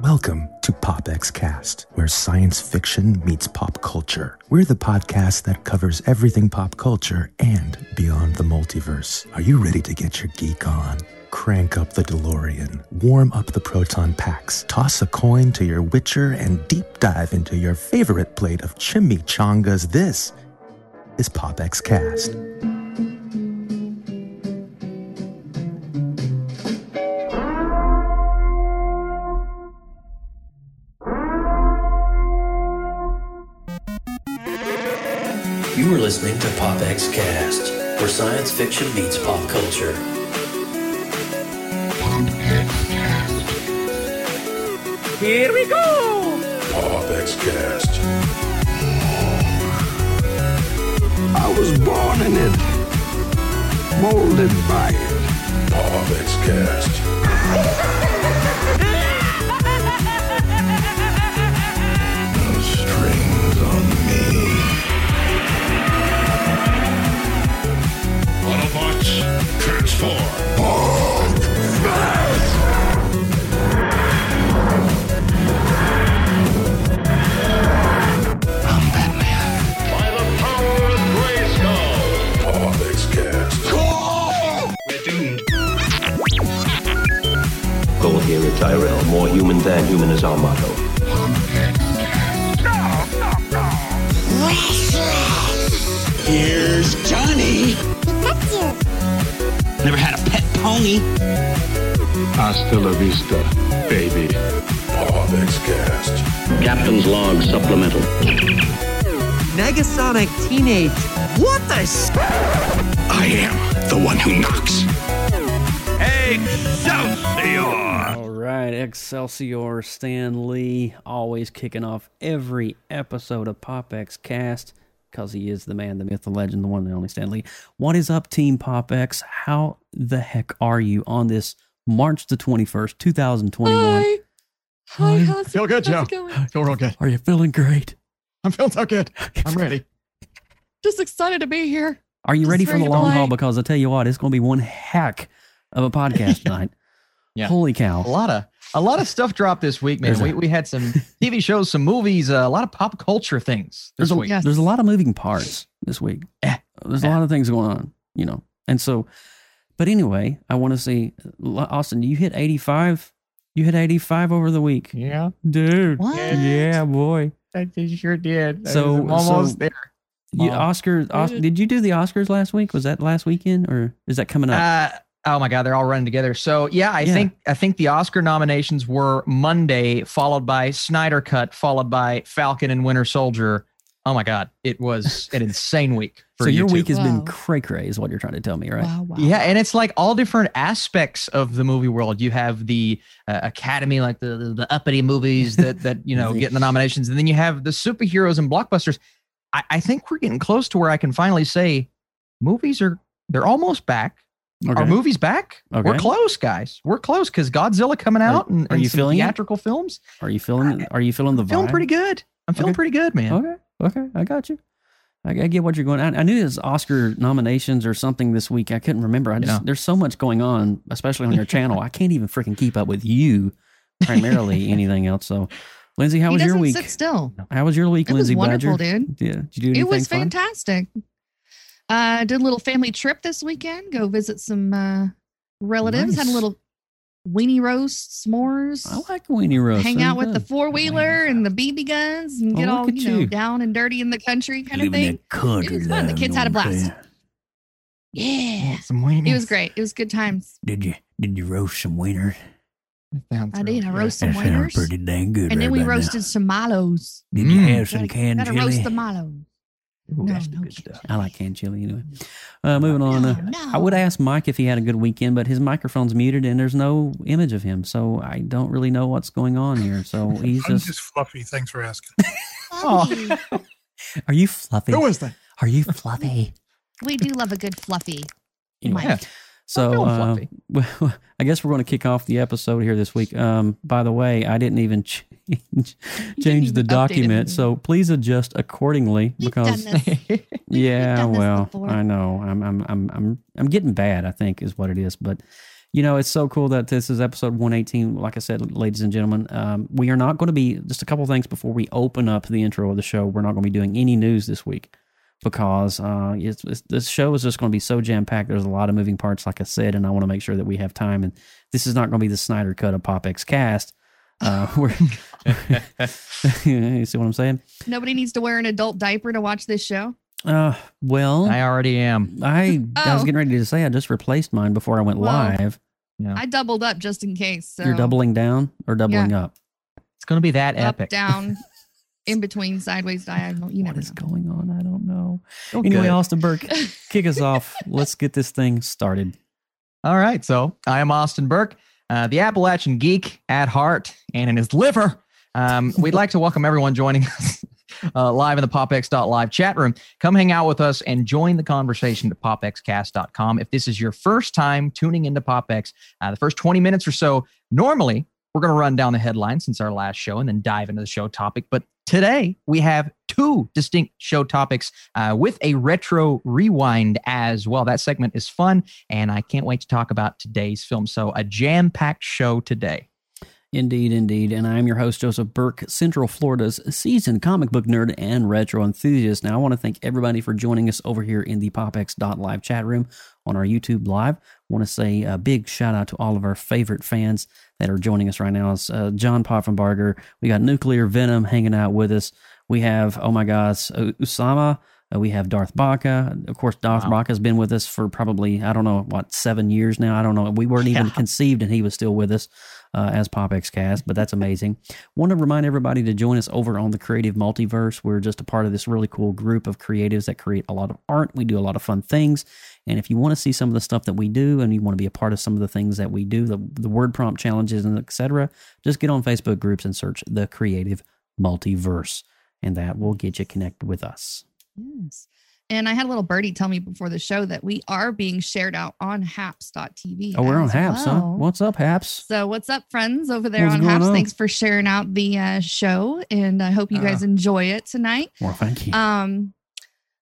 Welcome to PopX Cast, where science fiction meets pop culture. We're the podcast that covers everything pop culture and beyond the multiverse. Are you ready to get your geek on? Crank up the DeLorean, warm up the proton packs, toss a coin to your Witcher, and deep dive into your favorite plate of chimichangas. This is PopX Cast. You are listening to PopX Cast, where science fiction meets pop culture. Here we go! PopX Cast. I was born in it, molded by it. PopX Cast. No strings on me. Autobots, transform. Tyrell. More human than human is our motto. Here's Johnny. Never had a pet pony. Hasta la vista, baby. PopX Cast. Captain's log supplemental. Negasonic Teenage. What the s- I am the one who knocks. Excelsior Stan Lee, always kicking off every episode of PopX Cast because he is the man, the myth, the legend, the one and only Stan Lee. What is up, Team PopX? How the heck are you on this March the 21st, 2021? Hi. Hi, how's Feel good, how's Joe. it going? Feel real good. Are you feeling great? I'm feeling so good. I'm ready. Just excited to be here. Are you Just ready for the long play. haul? Because I tell you what, it's going to be one heck of a podcast tonight. Yeah. Holy cow. A lot of a lot of stuff dropped this week, man. There's a- We, we had some TV shows, some movies, uh, a lot of pop culture things this there's a, week. Yes. there's a lot of moving parts this week. Eh. There's a lot of things going on, you know. And so, but anyway, I want to see Austin. You hit 85. You hit 85 over the week, Yeah, dude. What? Yeah, boy. I sure did. So- I'm almost so- there. You, Mom. Oscar, did you do the Oscars last week? Was that last weekend or is that coming up? Uh, oh my God, they're all running together. So yeah, I Yeah. think I think the Oscar nominations were Monday, followed by Snyder Cut, followed by Falcon and Winter Soldier. Oh my God, it was an insane week. For so your YouTube. week has been Wow. cray cray, is what you're trying to tell me, right? Wow, wow. Yeah, and it's like all different aspects of the movie world. You have the uh, Academy, like the, the the uppity movies that that you know The- getting the nominations, and then you have the superheroes and blockbusters. I, I think we're getting close to where I can finally say movies are they're almost back. Are Okay. movies back? Okay. We're close, guys. We're close because Godzilla coming Are- out and, are you some feeling it? theatrical films. Are you feeling? Are you feeling the I'm feeling pretty good. I'm feeling Okay. pretty good, man. Okay, okay, I got you. I, I get what you're going. I, I knew there's Oscar nominations or something this week. I couldn't remember. I just Yeah. there's so much going on, especially on your channel. I can't even freaking keep up with you. Primarily, anything else. So, Lindsay, how he was your week? sit still. How was your week, It was Lindsay wonderful, Badger? dude. Yeah, did you do anything It was fun? Fantastic. Uh, did a little family trip this weekend. Go visit some uh, relatives. Had a little weenie roast, s'mores. I like weenie roast. hang out with the four wheeler and the BB guns and Oh, get look all at you know down and dirty in the country kind of thing. country It was fun. The kids had a blast. saying? Yeah, Some weenies. it was great. It was good times. Did you did you roast some wieners? I real did. I good. roasted some That wieners, pretty dang good. and then we about now. roasted some mallows. Did you Mm. have some Gotta, canned gotta chili? roast the mallows. Ooh, No, that's the no good stuff. I like canned chili anyway. Uh, moving on. Uh, no. I would ask Mike if he had a good weekend, but his microphone's muted and there's no image of him, so I don't really know what's going on here. So he's I'm just. just fluffy. Thanks for asking. Oh. Are you fluffy? Who was that? Are you fluffy? We do love a good fluffy. Anyway, Yeah. So uh, well, I guess we're going to kick off the episode here this week. Um, by the way, I didn't even ch- change change the document. So please adjust accordingly We've because yeah, well, before. I know. I'm I'm I'm I'm I'm getting bad, I think is what it is, but you know, it's so cool that this is episode 118. Like I said, ladies and gentlemen, um, we are not going to be just a couple things before we open up the intro of the show. We're not going to be doing any news this week because uh, it's, it's, this show is just going to be so jam packed. There's a lot of moving parts, like I said, and I want to make sure that we have time. And this is not going to be the Snyder cut of Pop X Cast. Uh, we're, you see what I'm saying? Nobody needs to wear an adult diaper to watch this show. Uh, well, I already am. I I was Oh. getting ready to say I just replaced mine before I went Well, live. Yeah. I doubled up just in case. So You're doubling down or doubling up? It's going to be that up, epic. down, in between, sideways, diagonal. You What never is know. going on? I don't know. Okay. Anyway, Austin Burke, kick us off. Let's get this thing started. All right. So I am Austin Burke, uh, the Appalachian geek at heart and in his liver. Um, we'd like to welcome everyone joining us uh, live in the popx.live chat room. Come hang out with us and join the conversation at popxcast.com. If this is your first time tuning into PopX, uh, the first 20 minutes or so, normally we're going to run down the headlines since our last show and then dive into the show topic. But today we have two distinct show topics uh, with a retro rewind as well. That segment is fun, and I can't wait to talk about today's film. So, a jam packed show today. Indeed, indeed. And I'm your host, Joseph Burke, Central Florida's seasoned comic book nerd and retro enthusiast. Now, I want to thank everybody for joining us over here in the PopX.live chat room on our YouTube Live. I want to say a big shout out to all of our favorite fans that are joining us right now. It's uh, John Poffenbarger. We got Nuclear Venom hanging out with us. We have, oh my gosh, uh, Usama. Uh, we have Darth Baca. Of course, Darth Wow. Baca has been with us for probably, I don't know, what, seven years now? I don't know. We weren't even Yeah. conceived and he was still with us uh, as PopX Cast, but that's amazing. Want to remind everybody to join us over on the Creative Multiverse. We're just a part of this really cool group of creatives that create a lot of art. We do a lot of fun things. And if you want to see some of the stuff that we do and you want to be a part of some of the things that we do, the, the word prompt challenges and etc., just get on Facebook groups and search the Creative Multiverse. And that will get you connected with us. Yes. And I had a little birdie tell me before the show that we are being shared out on haps.tv. Oh, we're on Haps, huh? What's up, Haps? So, what's up, friends, over there What's on Haps? on? Thanks for sharing out the uh, show, and I hope you guys Ah. enjoy it tonight. Well, thank you. Um,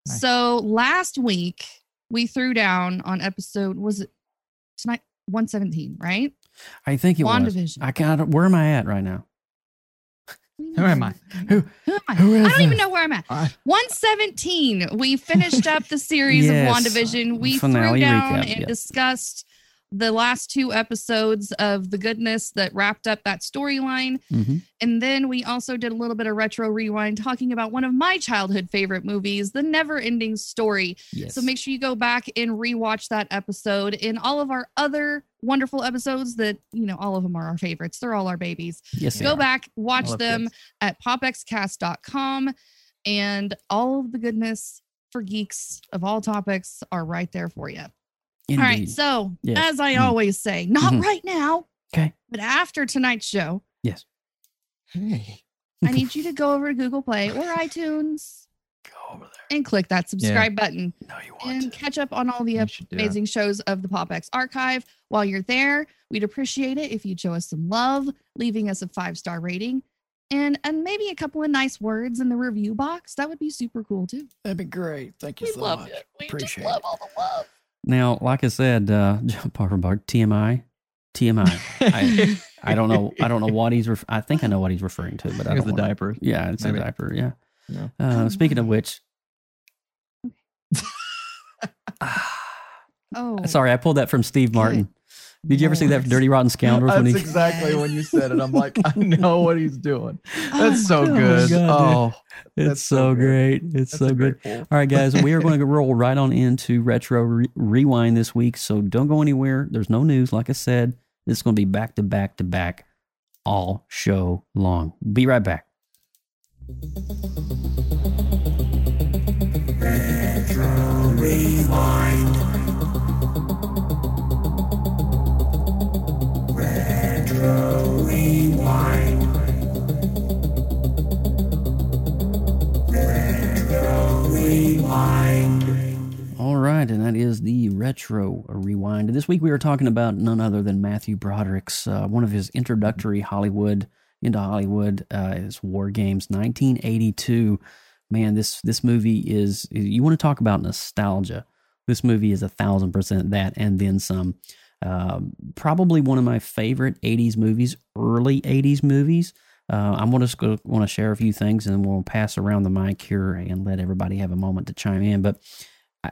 Nice. so last week we threw down on episode was it tonight 117, right? I think it was. WandaVision. I got. Where am I at right now? Who am I? Who? Who am I? who I don't even know where I'm at. I- 117. We finished up the series Yes. of WandaVision. We threw down recap, and discussed the last two episodes of the goodness that wrapped up that storyline. hmm And then we also did a little bit of retro rewind talking about one of my childhood favorite movies, The Never Ending Story. Yes. So make sure you go back and rewatch that episode and all of our other wonderful episodes that, you know, all of them are our favorites. They're all our babies. Yes. Go back, watch them kids. at popxcast.com and all of the goodness for geeks of all topics are right there for you. Indeed. All right. So, Yes. as I Mm. always say, not Mhm. right now, Okay. but after tonight's show, Yes. Hey. I need you to go over to Google Play or iTunes Go over there. and click that subscribe button No, you want and to. catch up on all the You ap- should do it. amazing shows of the PopX archive. While you're there, we'd appreciate it if you'd show us some love, leaving us a five star rating, and and maybe a couple of nice words in the review box. That would be super cool too. That'd be great. Thank you We so love much. it. We Appreciate just love it. all the love. Now, like I said, uh, John Parkenbach, TMI, TMI. I, I don't know. I don't know what he's. Ref- I think I know what he's referring to, but I Here's don't. the wanna- diaper. Yeah, it's Maybe. a diaper. Yeah. Yeah. Uh, speaking of which, Oh, sorry, I pulled that from Steve Martin. Did you ever see that Dirty Rotten Scoundrels? when That's he, exactly when you said it. I'm like, I know what he's doing. Oh oh oh, that's so Oh my good. God, oh, it's so, so great. It's that's so good. great. All right, guys, we are going to roll right on into retro re- rewind this week. So don't go anywhere. There's no news. Like I said, it's going to be back to back to back all show long. Be right back. All right, and that is the retro rewind. This week we are talking about none other than Matthew Broderick's uh, one of his introductory Hollywood into Hollywood. Uh, it's War Games, 1982. Man, this this movie is. You want to talk about nostalgia? This movie is a thousand percent that, and then some. Uh, probably one of my favorite 80s movies, early 80s movies. Uh, I'm going to want to share a few things, and we'll pass around the mic here and let everybody have a moment to chime in. But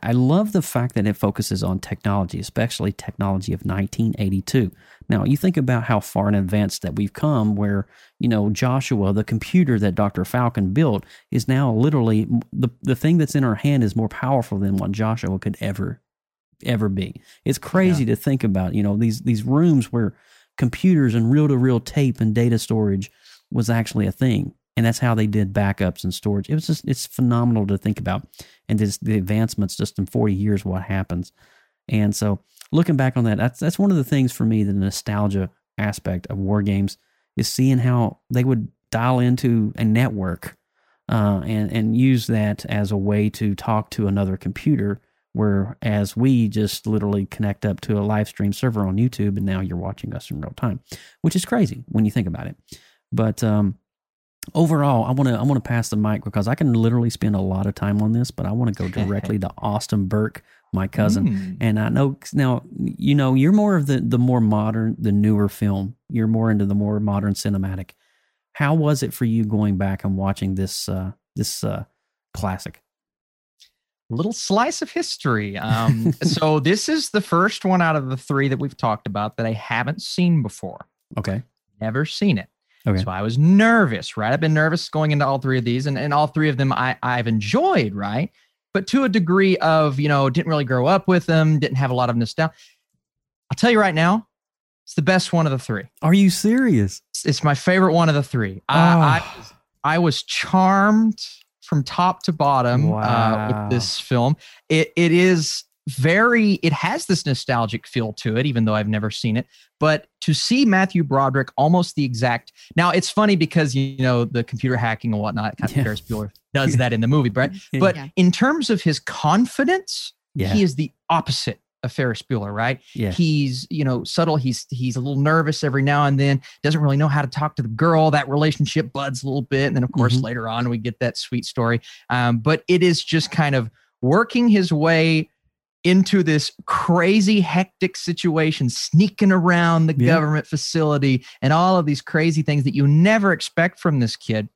I love the fact that it focuses on technology, especially technology of 1982. Now, you think about how far in advance that we've come, where, you know, Joshua, the computer that Dr. Falken built, is now literally the, the thing that's in our hand is more powerful than what Joshua could ever, ever be. It's crazy yeah. to think about, you know, these, these rooms where computers and reel to reel tape and data storage was actually a thing and that's how they did backups and storage. It was just it's phenomenal to think about, and just the advancements just in forty years what happens. And so looking back on that, that's that's one of the things for me, the nostalgia aspect of war games is seeing how they would dial into a network uh, and and use that as a way to talk to another computer. Whereas we just literally connect up to a live stream server on YouTube, and now you're watching us in real time, which is crazy when you think about it. But um, overall, I want to I want to pass the mic because I can literally spend a lot of time on this, but I want to go directly to Austin Burke, my cousin. Mm. And I know now you know you're more of the the more modern, the newer film. You're more into the more modern cinematic. How was it for you going back and watching this uh, this uh, classic? Little slice of history. Um, so this is the first one out of the three that we've talked about that I haven't seen before. Okay, never seen it. Okay. So I was nervous, right? I've been nervous going into all three of these, and, and all three of them I, I've enjoyed, right? But to a degree of, you know, didn't really grow up with them, didn't have a lot of nostalgia. I'll tell you right now, it's the best one of the three. Are you serious? It's, it's my favorite one of the three. Oh. I, I, I was charmed from top to bottom wow. uh, with this film. It it is very it has this nostalgic feel to it even though i've never seen it but to see matthew broderick almost the exact now it's funny because you know the computer hacking and whatnot kind of yeah. ferris bueller does that in the movie right but yeah. in terms of his confidence yeah. he is the opposite of Ferris Bueller, right? Yeah. He's, you know, subtle. He's he's a little nervous every now and then. Doesn't really know how to talk to the girl. That relationship buds a little bit, and then of course mm-hmm. later on we get that sweet story. Um, but it is just kind of working his way into this crazy hectic situation sneaking around the yeah. government facility and all of these crazy things that you never expect from this kid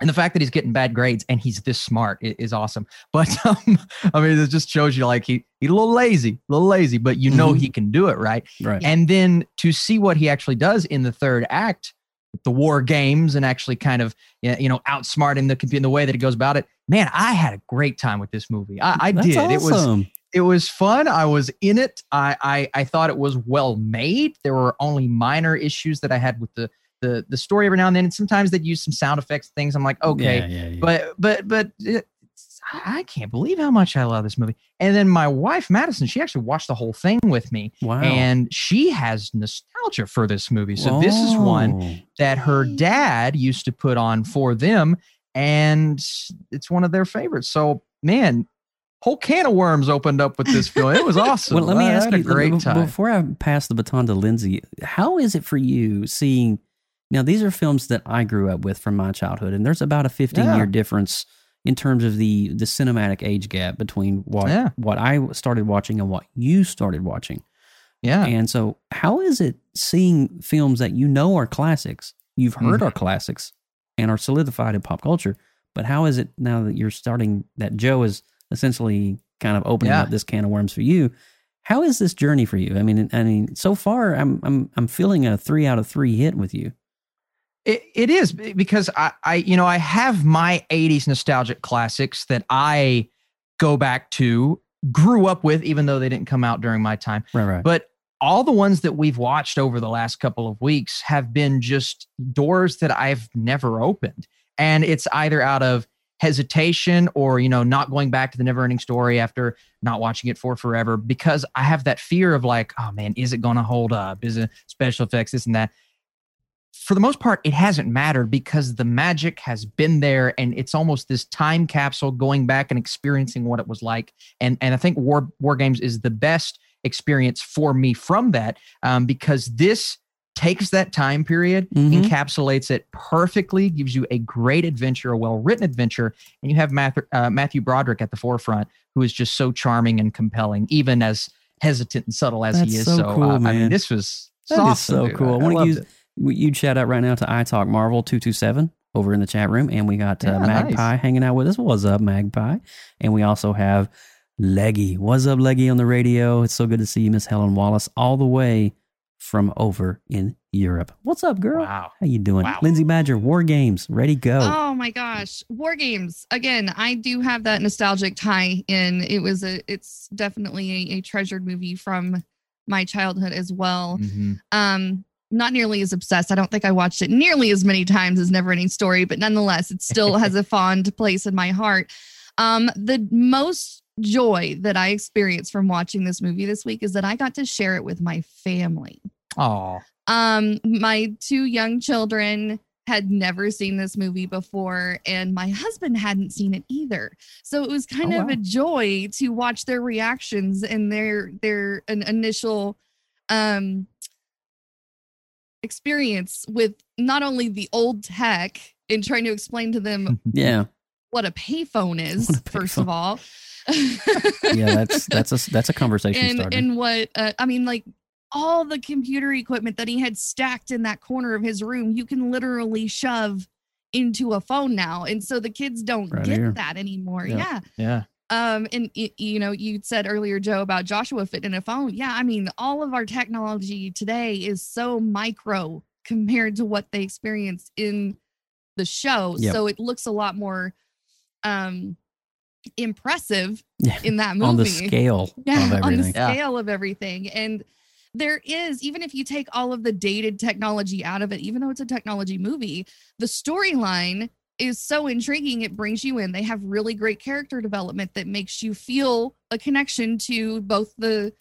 and the fact that he's getting bad grades and he's this smart is, awesome but um, i mean it just shows you like he he's a little lazy a little lazy but you know mm-hmm. he can do it right right and then to see what he actually does in the third act the war games and actually kind of you know outsmarting the computer in the way that he goes about it man i had a great time with this movie i, I did awesome. it was it was fun. I was in it. I, I I thought it was well made. There were only minor issues that I had with the the the story every now and then. And sometimes they'd use some sound effects things. I'm like, okay, yeah, yeah, yeah. but but but it, I can't believe how much I love this movie. And then my wife Madison, she actually watched the whole thing with me. Wow. And she has nostalgia for this movie. So this is one that her dad used to put on for them and it's one of their favorites. So man, whole can of worms opened up with this film. It was awesome. well, let me I ask you, a great time. before I pass the baton to Lindsay, how is it for you seeing? Now, these are films that I grew up with from my childhood, and there's about a 15 yeah. year difference in terms of the the cinematic age gap between what yeah. what I started watching and what you started watching. Yeah. And so, how is it seeing films that you know are classics, you've heard mm-hmm. are classics, and are solidified in pop culture? But how is it now that you're starting that Joe is essentially kind of opening yeah. up this can of worms for you. How is this journey for you? I mean, I mean, so far I'm I'm I'm feeling a three out of three hit with you. It, it is because I, I you know I have my 80s nostalgic classics that I go back to grew up with even though they didn't come out during my time. Right right. But all the ones that we've watched over the last couple of weeks have been just doors that I've never opened. And it's either out of hesitation or you know not going back to the never ending story after not watching it for forever because i have that fear of like oh man is it going to hold up? Is it special effects this and that for the most part it hasn't mattered because the magic has been there and it's almost this time capsule going back and experiencing what it was like and and i think war war games is the best experience for me from that um, because this takes that time period, Mhm. encapsulates it perfectly, gives you a great adventure, a well written adventure, and you have Matthew, uh, Matthew Broderick at the forefront, who is just so charming and compelling, even as hesitant and subtle as he is. so So, cool, uh, I mean, this was That is awesome, so dude. cool. I I, want to use it. You'd shout out right now to I Talk Marvel two two seven over in the chat room, and we got uh, Yeah, nice. Magpie hanging out with us. What's up, Magpie? And we also have Leggy. What's up, Leggy on the radio? It's so good to see you, Miss Helen Wallace, all the way from over in Europe. What's up, girl? Wow. How you doing? Wow. Lindsay Badger, War Games, ready go. Oh my gosh, War Games again. I do have that nostalgic tie in. It was a. It's definitely a, a treasured movie from my childhood as well. Mhm. Um, not nearly as obsessed. I don't think I watched it nearly as many times as Never Ending Story, but nonetheless, it still has a fond place in my heart. Um, the most joy that I experienced from watching this movie this week is that I got to share it with my family. Oh, Um, my two young children had never seen this movie before, and my husband hadn't seen it either. So it was kind Oh, of wow. a joy to watch their reactions and their their an initial um experience with not only the old tech and trying to explain to them yeah, what a payphone is, What a first of all. yeah. That's that's a that's a conversation and starter. and what uh, I mean, like all the computer equipment that he had stacked in that corner of his room, you can literally shove into a phone now, and so the kids don't Right get here. that anymore. Yeah. Yeah. yeah. Um, and you know, you said earlier, Joe, about Joshua fitting in a phone. Yeah, I mean, all of our technology today is so micro compared to what they experienced in the show. Yep. So it looks a lot more um impressive yeah, in that movie on the scale yeah, of on the everything. Yeah. scale of everything. And there is, even if you take all of the dated technology out of it, even though it's a technology movie, the storyline is so intriguing. It brings you in. They have really great character development that makes you feel a connection to both the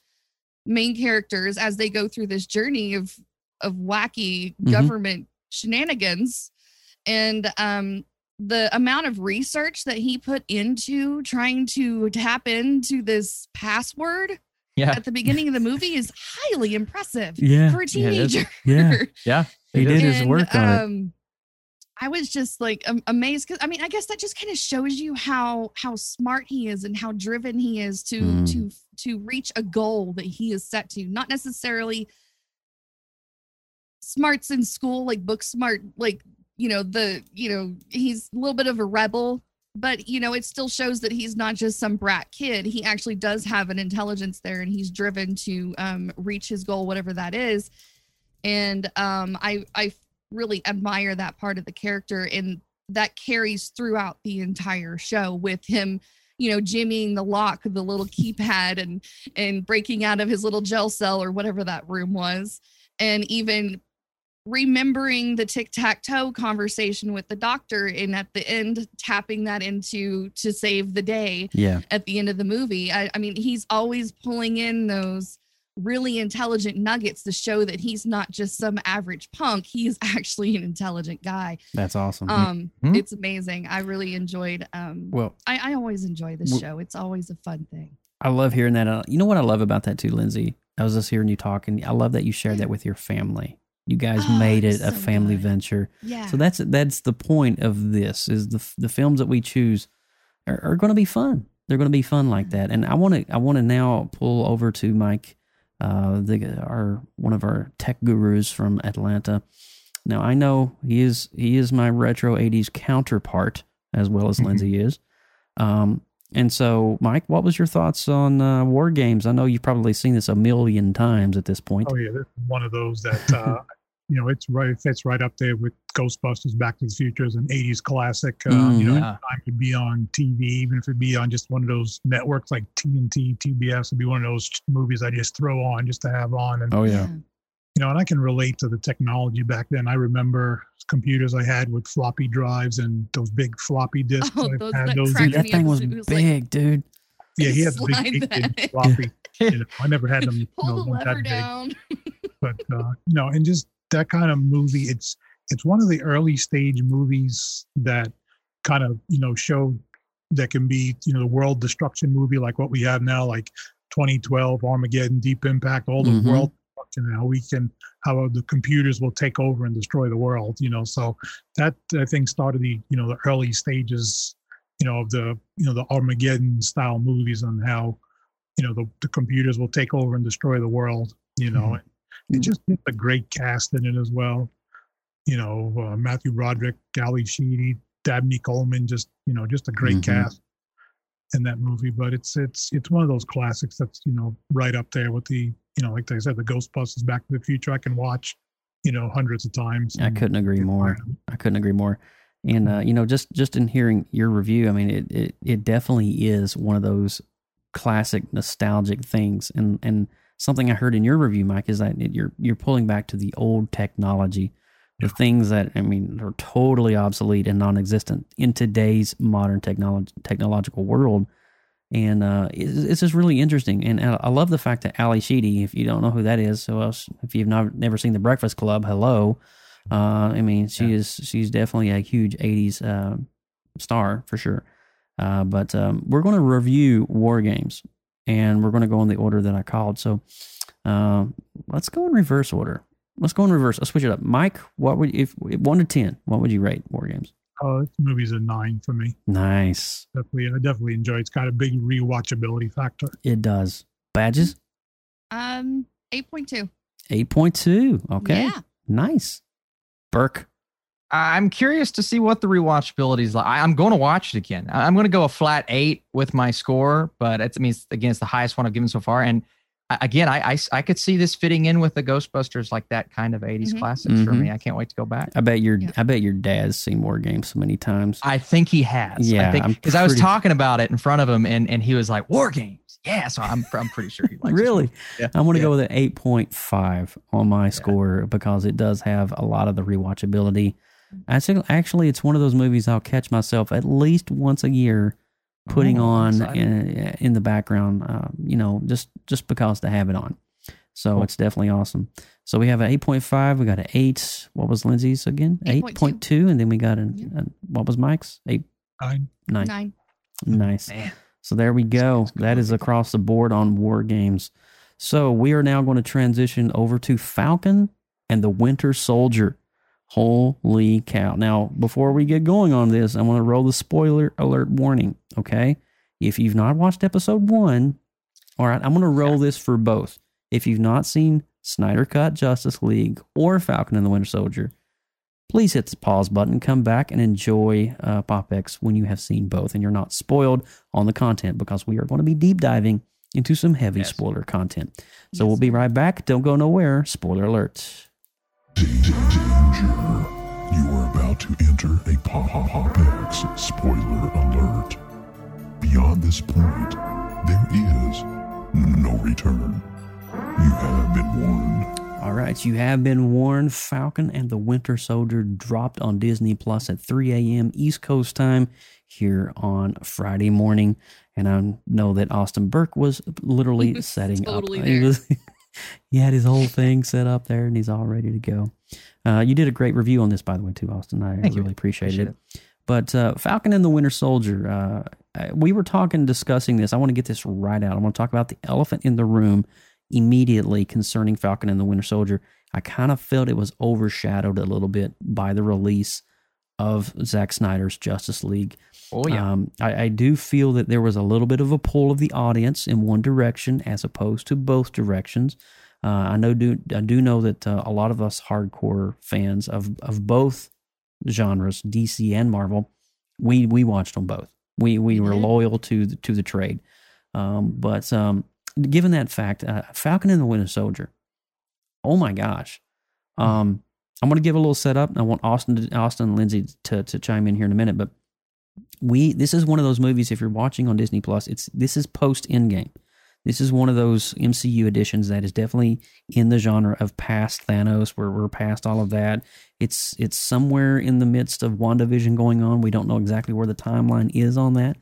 main characters as they go through this journey of of wacky Mhm. government shenanigans and um the amount of research that he put into trying to tap into this password Yeah. at the beginning of the movie is highly impressive Yeah, for a yeah, it is. teenager. Yeah. Yeah. He did is. his work on it. I was just like amazed because I mean I guess that just kind of shows you how how smart he is and how driven he is to Mm. to to reach a goal that he is set to. Not necessarily smarts in school like book smart like you know the you know he's a little bit of a rebel but you know it still shows that he's not just some brat kid he actually does have an intelligence there and he's driven to um, reach his goal whatever that is and um, i i really admire that part of the character and that carries throughout the entire show with him you know jimmying the lock of the little keypad and and breaking out of his little jail cell or whatever that room was and even remembering the tic-tac-toe conversation with the doctor and at the end tapping that into to save the day Yeah. at the end of the movie I, I mean he's always pulling in those really intelligent nuggets to show that he's not just some average punk he's actually an intelligent guy That's awesome. um Mhm. it's amazing i really enjoyed um well, I, I always enjoy this w- show it's always a fun thing I love hearing that. Uh, You know what I love about that too, Lindsay? I was just hearing you talking. I love that you shared that with your family. You guys Oh, made it it's a family good. venture. yeah So that's that's the point of this is the the films that we choose are, are going to be fun. They're going to be fun like that. And I want to I want to now pull over to Mike, uh, the our one of our tech gurus from Atlanta. Now I know he is he is my retro '80s counterpart as well as Lindsay is. Um, and so, Mike, what was your thoughts on uh, War Games? I know you've probably seen this a million times at this point. Oh yeah, this is one of those that uh, you know it's right it fits right up there with Ghostbusters, Back to the Future as an '80s classic. Um, You know, Mhm. anytime could be on TV, even if it be on just one of those networks like TNT, TBS, would be one of those movies I just throw on just to have on. And Oh yeah, you know, and I can relate to the technology back then. I remember computers I had with floppy drives and those big floppy disks. Oh, those had that those. cracked that thing up. was It was like- big, dude. Yeah, he had the Slide big eight that. inch floppy. you know, I never had them. You pull know, the that lever big. down but uh, no, and just that kind of movie. It's it's one of the early stage movies that kind of you know show that can be you know the world destruction movie like what we have now, like 2012, Armageddon, Deep Impact, all the Mhm. world and how we can how the computers will take over and destroy the world. You know, so that I think started the you know the early stages, you know, of the you know the Armageddon style movies on how you know the, the computers will take over and destroy the world. You know, Mm-hmm. And it just a great cast in it as well. You know, uh, Matthew Broderick, Ally Sheedy, Dabney Coleman, just you know, just a great Mhm. cast in that movie. But it's it's it's one of those classics that's you know right up there with the you know like I said the Ghostbusters, Back to the Future. I can watch you know hundreds of times. I couldn't agree more. tired of it. I couldn't agree more. And uh, you know, just just in hearing your review, I mean, it, it it definitely is one of those classic nostalgic things. And and something I heard in your review, Mike, is that you're you're pulling back to the old technology, the things that I mean are totally obsolete and non-existent in today's modern technology technological world. And uh, it's, it's just really interesting. And I love the fact that Ally Sheedy, if you don't know who that is, so else, if you've not, never seen The Breakfast Club, hello. Uh, I mean, she is she's definitely a huge '80s uh, star for sure. Uh, but um, we're going to review War Games, and we're going to go in the order that I called. So um, let's go in reverse order. Let's go in reverse. Let's switch it up. Mike, what would if one to ten? What would you rate War Games? Uh, movie's a nine for me. Nice. Definitely, I definitely enjoy. it. It's got a big rewatchability factor. It does. Badger Um, eight point two. eight point two. Okay. Yeah. Nice. Burke. I'm curious to see what the rewatchability is like. I- I'm going to watch it again. I- I'm going to go a flat eight with my score, but it's, I mean, it's, again, it's the highest one I've given so far. And again, I, I, I could see this fitting in with the Ghostbusters, like that kind of 80s Mhm. classics for Mhm. me. I can't wait to go back. I bet your Yeah. I bet your dad's seen War Games so many times. I think he has. Yeah, I think I'm because I was talking about it in front of him, and and he was like, "War games." Yeah, so I'm I'm pretty sure he likes. this really? Yeah. I'm going to Yeah. go with an 8.5 on my score because it does have a lot of the rewatchability. Actually, actually, it's one of those movies I'll catch myself at least once a year putting Oh, on in, in the background, uh, you know, just just because to have it on. So Cool. it's definitely awesome. So we have an 8.5, we got an 8. What was Lindsay's again? 8.2. 8.2 and then we got an, Yeah. an what was Mike's? 8 Nine. 9. Nine. Nice. Man. So there we go. That is across the board on war games. So we are now going to transition over to Falcon and the Winter Soldier. Holy cow. Now, before we get going on this, I want to roll the spoiler alert warning. Okay. If you've not watched episode one, all right, I'm going to roll this for both. If you've not seen Snyder Cut Justice League or Falcon and the Winter Soldier, please hit the pause button, come back and enjoy uh, PopX when you have seen both and you're not spoiled on the content because we are going to be deep diving into some heavy Yes. spoiler content. So we'll be right back. Don't go nowhere. Spoiler alert. Danger. You are about to enter a Pop Pop X spoiler alert. Beyond this point, there is no return. You have been warned. All right, you have been warned. Falcon and the Winter Soldier dropped on Disney Plus at 3 a.m. East Coast time here on Friday morning. And I know that Austin Burke was literally was setting totally up. He, there. he had his whole thing set up there and he's all ready to go. Uh, you did a great review on this, by the way, too, Austin. I Thank really appreciated Appreciate it. But uh, Falcon and the Winter Soldier, uh, we were talking, discussing this. I want to get this right out. I want to talk about the elephant in the room immediately concerning Falcon and the Winter Soldier. I kind of felt it was overshadowed a little bit by the release of Zack Snyder's Justice League. Oh yeah. Um, I, I do feel that there was a little bit of a pull of the audience in one direction as opposed to both directions. Uh, I know do I do know that uh, a lot of us hardcore fans of of both genres, DC and Marvel, we we watched them both. We we were Mhm. loyal to the, to the trade. Um, but um, given that fact, uh, Falcon and the Winter Soldier. Oh my gosh. Um, I'm going to give a little setup. I want Austin, to, Austin and Lindsay to, to chime in here in a minute, but we this is one of those movies. If you're watching on Disney Plus, it's this is post Endgame. This is one of those MCU editions that is definitely in the genre of past Thanos, where we're past all of that. It's it's somewhere in the midst of WandaVision going on. We don't know exactly where the timeline is on that.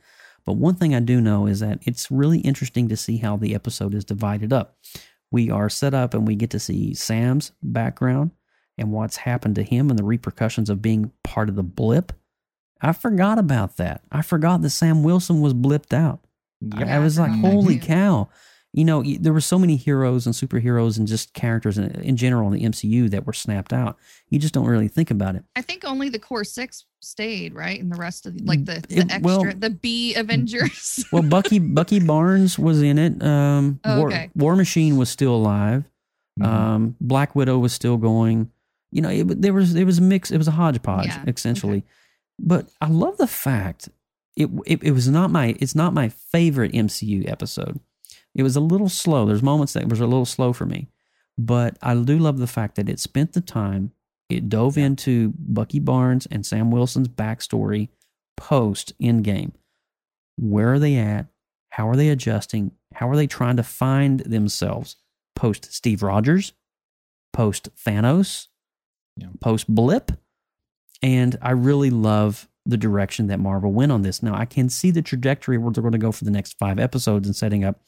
But one thing I do know is that it's really interesting to see how the episode is divided up. We are set up and we get to see Sam's background and what's happened to him and the repercussions of being part of the blip. I forgot about that. I forgot that Sam Wilson was blipped out. Yep. I was like, holy cow. you know, there were so many heroes and superheroes and just characters in, in general in the MCU that were snapped out. You just don't really think about it. I think only the core six stayed, right? And the rest of the, like the, the It- extra, well- the B Avengers. Well, Bucky Bucky Barnes was in it. Um, Oh, War, okay. War Machine was still alive. Mhm. Um, Black Widow was still going. You know, it, there was there was a mix. It was a hodgepodge Yeah, essentially. But I love the fact it, it it was not my it's not my favorite MCU episode. It was a little slow. There's moments that was a little slow for me, but I do love the fact that it spent the time. It dove into Bucky Barnes and Sam Wilson's backstory post Endgame. Where are they at? How are they adjusting? How are they trying to find themselves post Steve Rogers, post Thanos, Yeah. post Blip? And I really love the direction that Marvel went on this. Now I can see the trajectory where they're going to go for the next five episodes and setting up.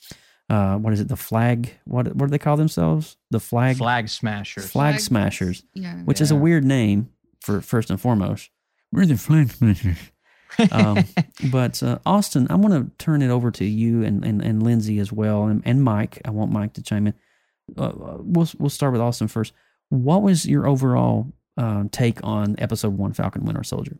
Uh, what is it? The flag? What what do they call themselves? The flag Flag smashers. flag smashers, yeah. which is a weird name for first and foremost. We're the flag smashers. um, but uh, Austin, I want to turn it over to you and, and, and Lindsay as well, and, and Mike. I want Mike to chime in. Uh, Uh, we'll we'll start with Austin first. What was your overall uh, take on Episode One, Falcon Winter Soldier?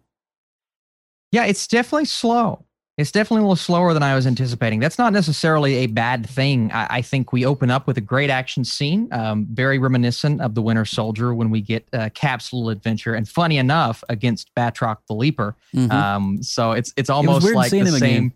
Yeah, it's definitely slow. It's definitely a little slower than I was anticipating. That's not necessarily a bad thing. I, I think we open up with a great action scene, um, very reminiscent of the Winter Soldier when we get uh, Cap's little adventure, and funny enough, against Batroc the Leaper. Mhm. Um, so it's it's almost weird like the same. again.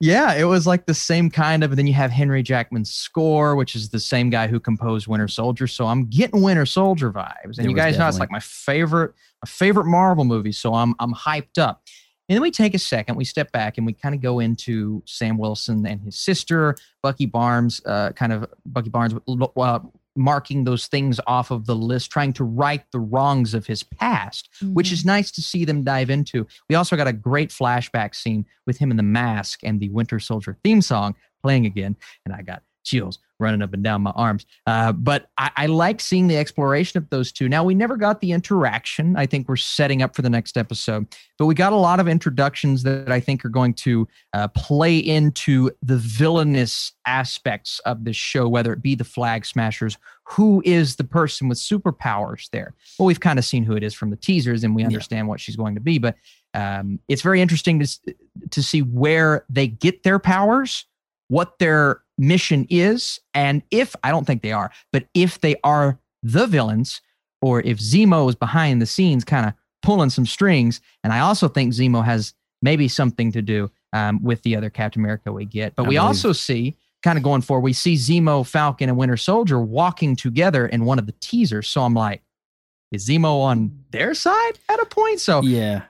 Yeah, it was like the same kind of. And then you have Henry Jackman's score, which is the same guy who composed Winter Soldier. So I'm getting Winter Soldier vibes. And It you guys know it's like my favorite, my favorite Marvel movie. So I'm I'm hyped up. And then we take a second, we step back, and we kind of go into Sam Wilson and his sister, Bucky Barnes, uh, kind of Bucky Barnes uh, marking those things off of the list, trying to right the wrongs of his past which is mm-hmm. nice to see them dive into. We also got a great flashback scene with him in the mask and the Winter Soldier theme song playing again, and I got chills running up and down my arms. Uh, but I, I like seeing the exploration of those two. Now we never got the interaction. I think we're setting up for the next episode, but we got a lot of introductions that I think are going to uh, play into the villainous aspects of this show, whether it be the Flag Smashers. Who is the person with superpowers there? Well, we've kind of seen who it is from the teasers, and we understand what she's going to be. But um, it's very interesting to to see where they get their powers, what their mission is, and if I don't think they are, but if they are the villains, or if Zemo is behind the scenes, kind of pulling some strings. And I also think Zemo has maybe something to do um, with the other Captain America we get. But I we believe- also see kind of going forward, we see Zemo, Falcon, and Winter Soldier walking together in one of the teasers. So I'm like, is Zemo on their side at a point? So Yeah,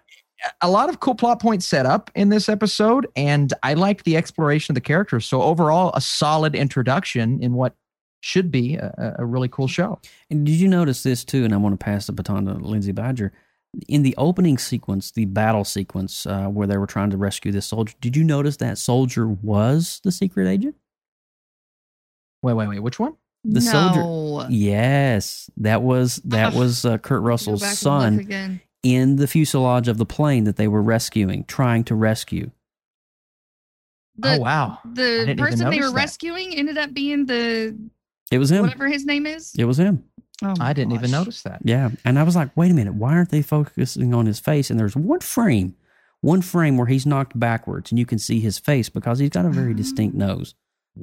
a lot of cool plot points set up in this episode, and I like the exploration of the characters. So overall, a solid introduction in what should be a, a really cool show. And did you notice this too? And I want to pass the baton to Lindsay Badger. In the opening sequence, the battle sequence uh, where they were trying to rescue this soldier, did you notice that soldier was the secret agent? Wait, wait, wait. Which one? The no. soldier. Yes, that was that was uh, Kurt Russell's back and look son again. In the fuselage of the plane that they were rescuing, trying to rescue. The, oh wow! The person they were that. rescuing ended up being the It was him. whatever his name is. It was him. Oh I didn't even notice that. Yeah. And I was like, wait a minute, why aren't they focusing on his face? And there's one frame, one frame where he's knocked backwards and you can see his face because he's got a very uh-huh. distinct nose.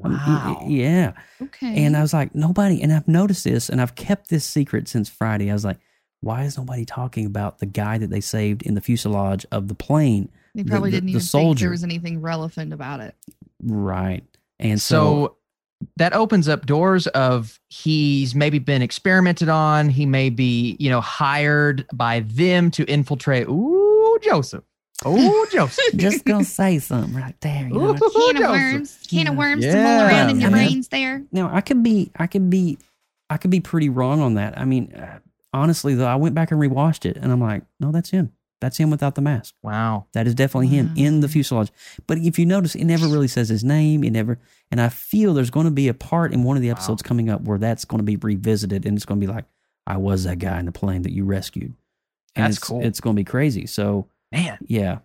I mean, Wow. Yeah. Okay. And I was like, nobody, and I've noticed this and I've kept this secret since Friday. I was like, why is nobody talking about the guy that they saved in the fuselage of the plane? they probably the- didn't the even think soldier. there was anything relevant about it. Right. And so, so, that opens up doors of he's maybe been experimented on. He may be, you know, hired by them to infiltrate. Ooh, Joseph. Oh, Joseph. just gonna say something right there. You know? Ooh, Can of worms. Can of Yeah. worms to mull around in Yeah, your man. brains there. Now I could be, I could be, I could be pretty wrong on that. I mean, uh, honestly though, I went back and rewatched it, and I'm like, no, that's him. That's him without the mask. Wow. That is definitely him in the fuselage. But if you notice, it never really says his name. It never, and I feel there's going to be a part in one of the episodes coming up where that's going to be revisited, and it's going to be like, I was that guy in the plane that you rescued. And That's it's, cool. It's going to be crazy. So Man. yeah,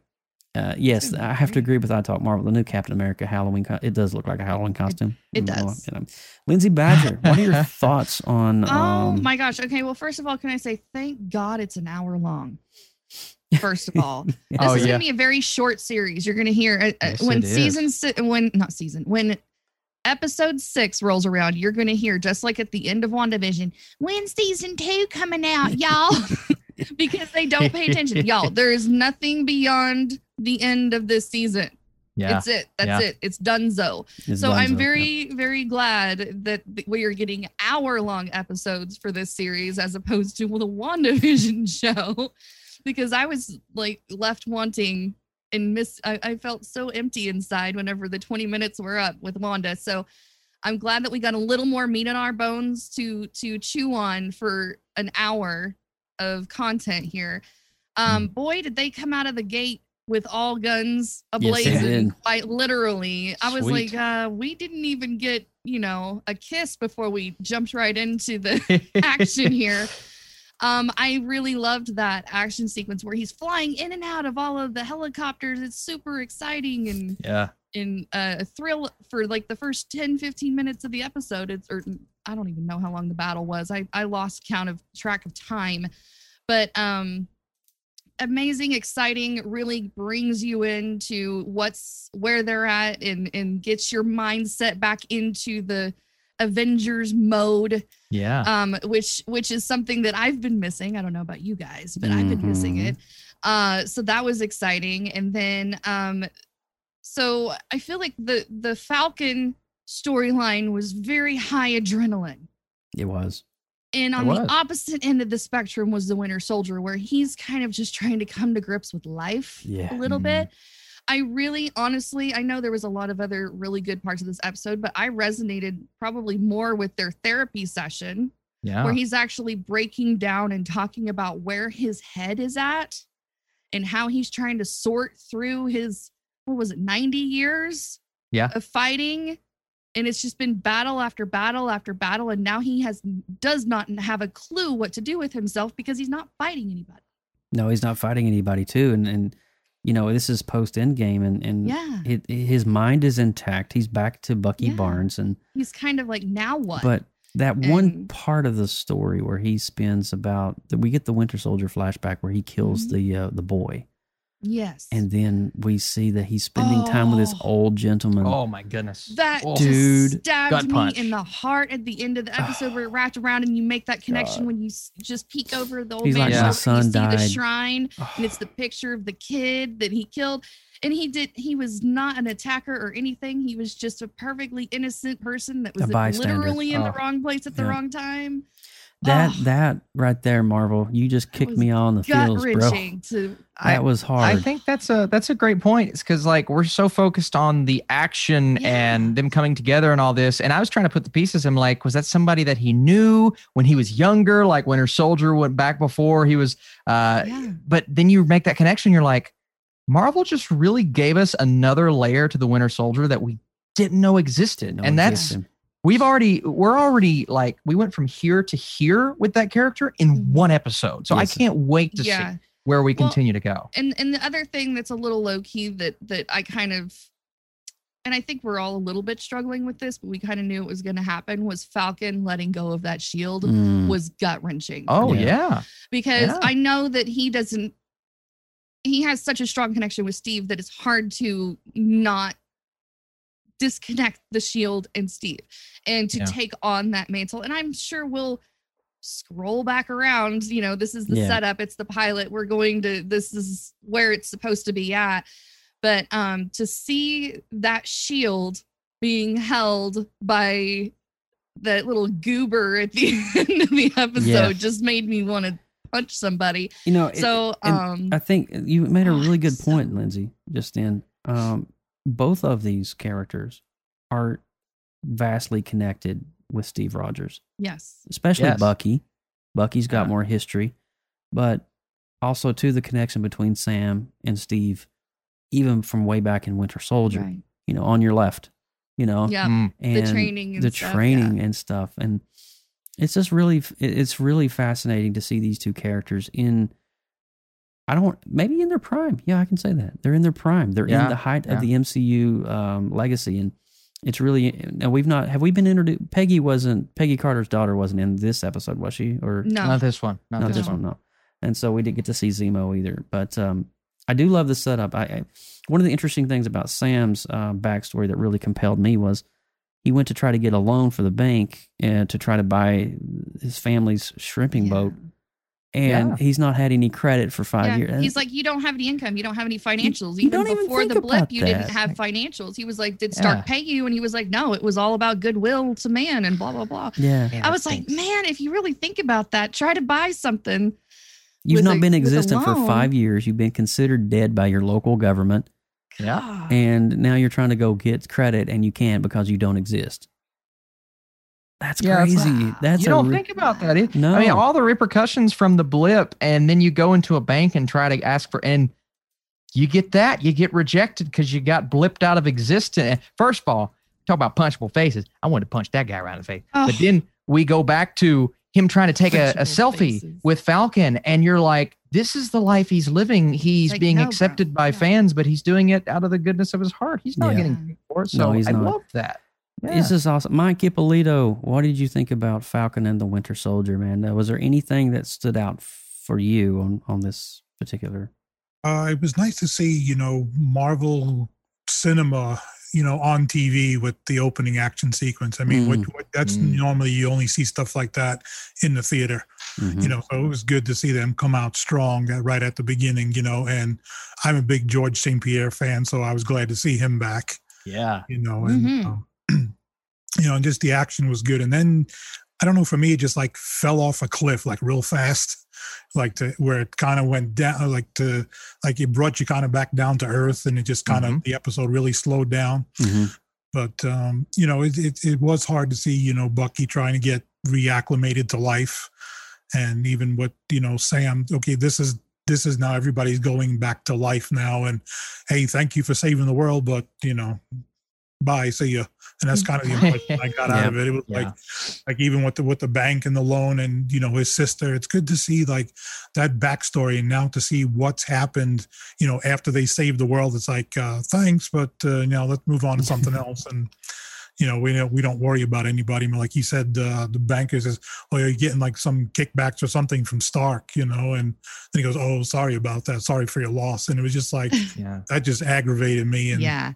Uh, yes, I have to agree with I Talk Marvel. The new Captain America Halloween, co- it does look like a Halloween costume. it You know, does. you know. Lindsay Badger, what are your thoughts on? Oh Um, my gosh. Okay. Well, first of all, can I say thank God it's an hour long? First of all, this Oh, is yeah. going to be a very short series. You're going to hear uh, uh, Yes, when season si- when not season when episode six rolls around. You're going to hear just like at the end of WandaVision, when season two coming out, y'all, because they don't pay attention, y'all. There is nothing beyond the end of this season. Yeah. It's it. That's Yeah. it. It's donezo. It's so I'm Dunzo, very, very glad that we are getting hour long episodes for this series as opposed to the WandaVision show because I was like left wanting and miss. I, I felt so empty inside whenever the 20 minutes were up with Wanda. So I'm glad that we got a little more meat on our bones to to chew on for an hour of content here. Um, boy, did they come out of the gate with all guns ablazing! Like literally, I was like, uh, we didn't even get you know a kiss before we jumped right into the action here. Um, I really loved that action sequence where he's flying in and out of all of the helicopters. It's super exciting and yeah. in uh, a thrill for like the first 10 15 minutes of the episode it's or i don't even know how long the battle was i i lost count of track of time but um amazing exciting really brings you into what's where they're at and and gets your mindset back into the avengers mode Yeah. um which which is something that i've been missing i don't know about you guys but i've been missing Mhm. it uh so that was exciting and then um so i feel like the the falcon storyline was very high adrenaline It was. And on the opposite end of the spectrum was the winter soldier where he's kind of just trying to come to grips with life Yeah. a little Mhm. bit i really honestly i know there was a lot of other really good parts of this episode but i resonated probably more with their therapy session Yeah. where he's actually breaking down and talking about where his head is at and how he's trying to sort through his what was it 90 years Yeah. of fighting and it's just been battle after battle after battle and now he has does not have a clue what to do with himself because he's not fighting anybody No, he's not fighting anybody too, and and you know this is post end game, and and Yeah. it, his mind is intact. He's back to Bucky Yeah. Barnes, and he's kind of like now what but that one part of the story where he spends about that we get the Winter Soldier flashback where he kills Mhm. the uh, the boy, yes and then we see that he's spending time with this Oh. old gentleman. oh my goodness. that Oh. Dude, stabbed gut me punch. in the heart at the end of the episode where it wrapped around and you make that connection God. when you just peek over the old He's man's like, "My shoulder and you son see the died." shrine and it's the picture of the kid that he killed and he did he was not an attacker or anything he was just a perfectly innocent person that was literally in the Oh. wrong place at the Yeah. wrong time that oh. that right there, Marvel, you just kicked me on the feels, bro. to I- That was hard. I think that's a that's a great point. It's because like we're so focused on the action Yeah. and them coming together and all this. And I was trying to put the pieces. I'm like, was that somebody that he knew when he was younger, like Winter Soldier went back before he was? uh yeah But then you make that connection. You're like, Marvel just really gave us another layer to the Winter Soldier that we didn't know existed, No and that's existence. We've already we're already like we went from here to here with that character in Mhm. one episode. So Yes. I can't wait to yeah see where we Well, continue to go. and and the other thing that's a little low key that that I kind of and I think we're all a little bit struggling with this, but we kind of knew it was going to happen was Falcon letting go of that shield Mm. was gut wrenching. Oh Yeah. yeah. because yeah. I know that he doesn't he has such a strong connection with Steve that it's hard to not disconnect the shield and Steve and to Yeah. take on that mantle. And I'm sure we'll scroll back around. You know, this is the Yeah. setup, it's the pilot. We're going to this is where it's supposed to be at. But um to see that shield being held by that little goober at the end of the episode Yeah. just made me want to punch somebody. You know, So and um I think you made a really good so point, Lindsay. Just in, um, both of these characters are vastly connected with Steve Rogers, yes. especially Yes. Bucky. Bucky's got Yeah. more history, but also to the connection between Sam and Steve, even from way back in Winter Soldier. Right. You know, on your left. You know, Yeah. Mm. and the training and the stuff, training yeah. and stuff and it's just really it's really fascinating to see these two characters in I don't maybe in their prime. Yeah, I can say that they're in their prime. They're Yeah, in the height yeah. of the MCU um, legacy, and it's really. Now we've not have we been introduced? Peggy wasn't Peggy Carter's daughter wasn't in this episode, was she? Or No. Not this one. Not, not this, this one. one, no. And so we didn't get to see Zemo either. But um, I do love the setup. I, I one of the interesting things about Sam's uh, backstory that really compelled me was he went to try to get a loan for the bank and to try to buy his family's shrimping Yeah. boat, and Yeah. he's not had any credit for five Yeah, years. he's like, you don't have any income, you don't have any financials. you even don't even before think the blip, you that. didn't have financials. He was like, did Stark Yeah. pay you? And he was like, no, it was all about goodwill to man and blah blah blah. yeah, Man, I was like, man, if you really think about that, try to buy something. you've not a- been with existent for five years. You've been considered dead by your local government, Yeah. and now you're trying to go get credit, and you can't because you don't exist. That's Yeah, crazy. like- That's you don't re- think about that. It, No. I mean, all the repercussions from the blip, and then you go into a bank and try to ask for, and you get that. You get rejected because you got blipped out of existence. First of all, talk about punchable faces. I wanted to punch that guy around the face. But Oh. then we go back to him trying to take a, a selfie faces. with Falcon, and you're like, this is the life he's living. He's Like, being no, bro. accepted by Yeah. fans, but he's doing it out of the goodness of his heart. He's not Yeah. getting paid for it. No, So he's I not. love that. Yeah. This is awesome. Mike Ippolito, what did you think about Falcon and the Winter Soldier, man? Uh, was there anything that stood out for you on, on this particular? Uh, it was nice to see, you know, Marvel cinema, you know, on TV with the opening action sequence. I mean, what, what, that's Mm. normally you only see stuff like that in the theater, Mhm. you know. So it was good to see them come out strong right at the beginning, you know. And I'm a big Georges St-Pierre fan, so I was glad to see him back yeah. you know, and Mhm. um, you know, and just the action was good. And then I don't know, for me, it just like fell off a cliff like real fast, like to where it kind of went down, like to like it brought you kind of back down to earth, and it just kind of the episode really slowed down. Mhm. But um, you know, it, it it was hard to see, you know, Bucky trying to get reacclimated to life, and even what you know Sam. Okay, this is this is now everybody's going back to life now, and hey, thank you for saving the world, but you know, bye, see ya. And that's kind of the impression I got out of it. It was like, like even with the with the bank and the loan, and you know his sister. It's good to see like that backstory, and now to see what's happened. You know, after they saved the world, it's like uh, thanks, but uh, you know, let's move on to something else. And you know, we don't we don't worry about anybody. I like he said, uh, the banker says, "Oh, you're getting like some kickbacks or something from Stark," you know, and then he goes, "Oh, sorry about that. Sorry for your loss." And it was just like Yeah. that just aggravated me. And yeah.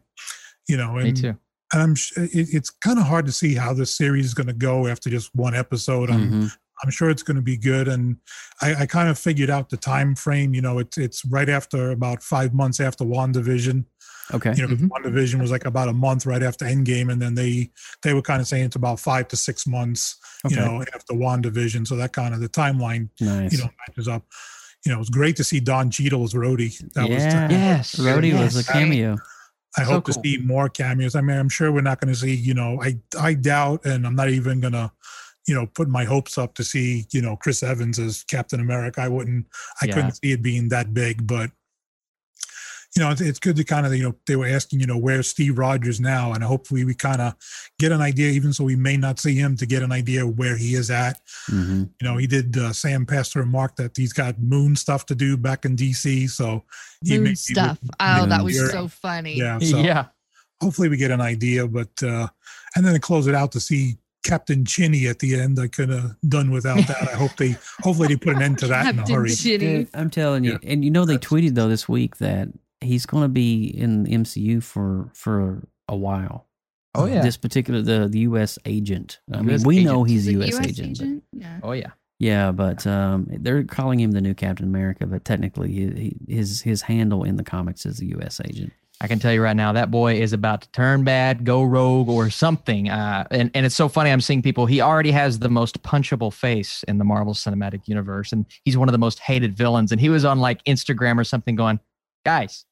you know, and Me too. And I'm sh- it, it's kind of hard to see how this series is going to go after just one episode. I'm Mhm. I'm sure it's going to be good, and I, I kind of figured out the time frame. You know, it's it's right after about five months after WandaVision. Okay. You know, 'cause Mhm. WandaVision was like about a month right after Endgame, and then they they were kind of saying it's about five to six months. Okay. You know, after WandaVision, so that kind of the timeline Nice. you know matches up. You know, it was great to see Don Cheadle as Rhodey. That was yeah. Yes. Rhodey was a Yes. cameo. I So hope cool. to see more cameos. I mean, I'm sure we're not going to see, you know, I I doubt, and I'm not even going to, you know, put my hopes up to see, you know, Chris Evans as Captain America. I wouldn't, I Yeah. couldn't see it being that big, but you know, it's, it's good to kind of, you know, they were asking, you know, where's Steve Rogers now, and hopefully we kind of get an idea, even so we may not see him, to get an idea of where he is at. Mhm. You know, he did. Uh, Sam passed a remark that he's got moon stuff to do back in DC, so he may Moon be stuff. with- Oh, that was Fury. so funny. Yeah, so yeah. hopefully we get an idea but uh and then to close it out to see captain chinny at the end i could have done without that i hope they hopefully they put an end to that in a hurry Chinny. Dude, I'm telling you, and you know they tweeted though this week that he's going to be in the MCU for for a while. Oh yeah. This particular the the U.S. agent. I mean, we agent. know he's a U.S. US agent. but- Yeah. oh yeah. yeah, but um, they're calling him the new Captain America, but technically he, he, his his handle in the comics is the U.S. agent. I can tell you right now that boy is about to turn bad, go rogue, or something. Uh, and and it's so funny. I'm seeing people. He already has the most punchable face in the Marvel Cinematic Universe, and he's one of the most hated villains. And he was on like Instagram or something, going, "Guys,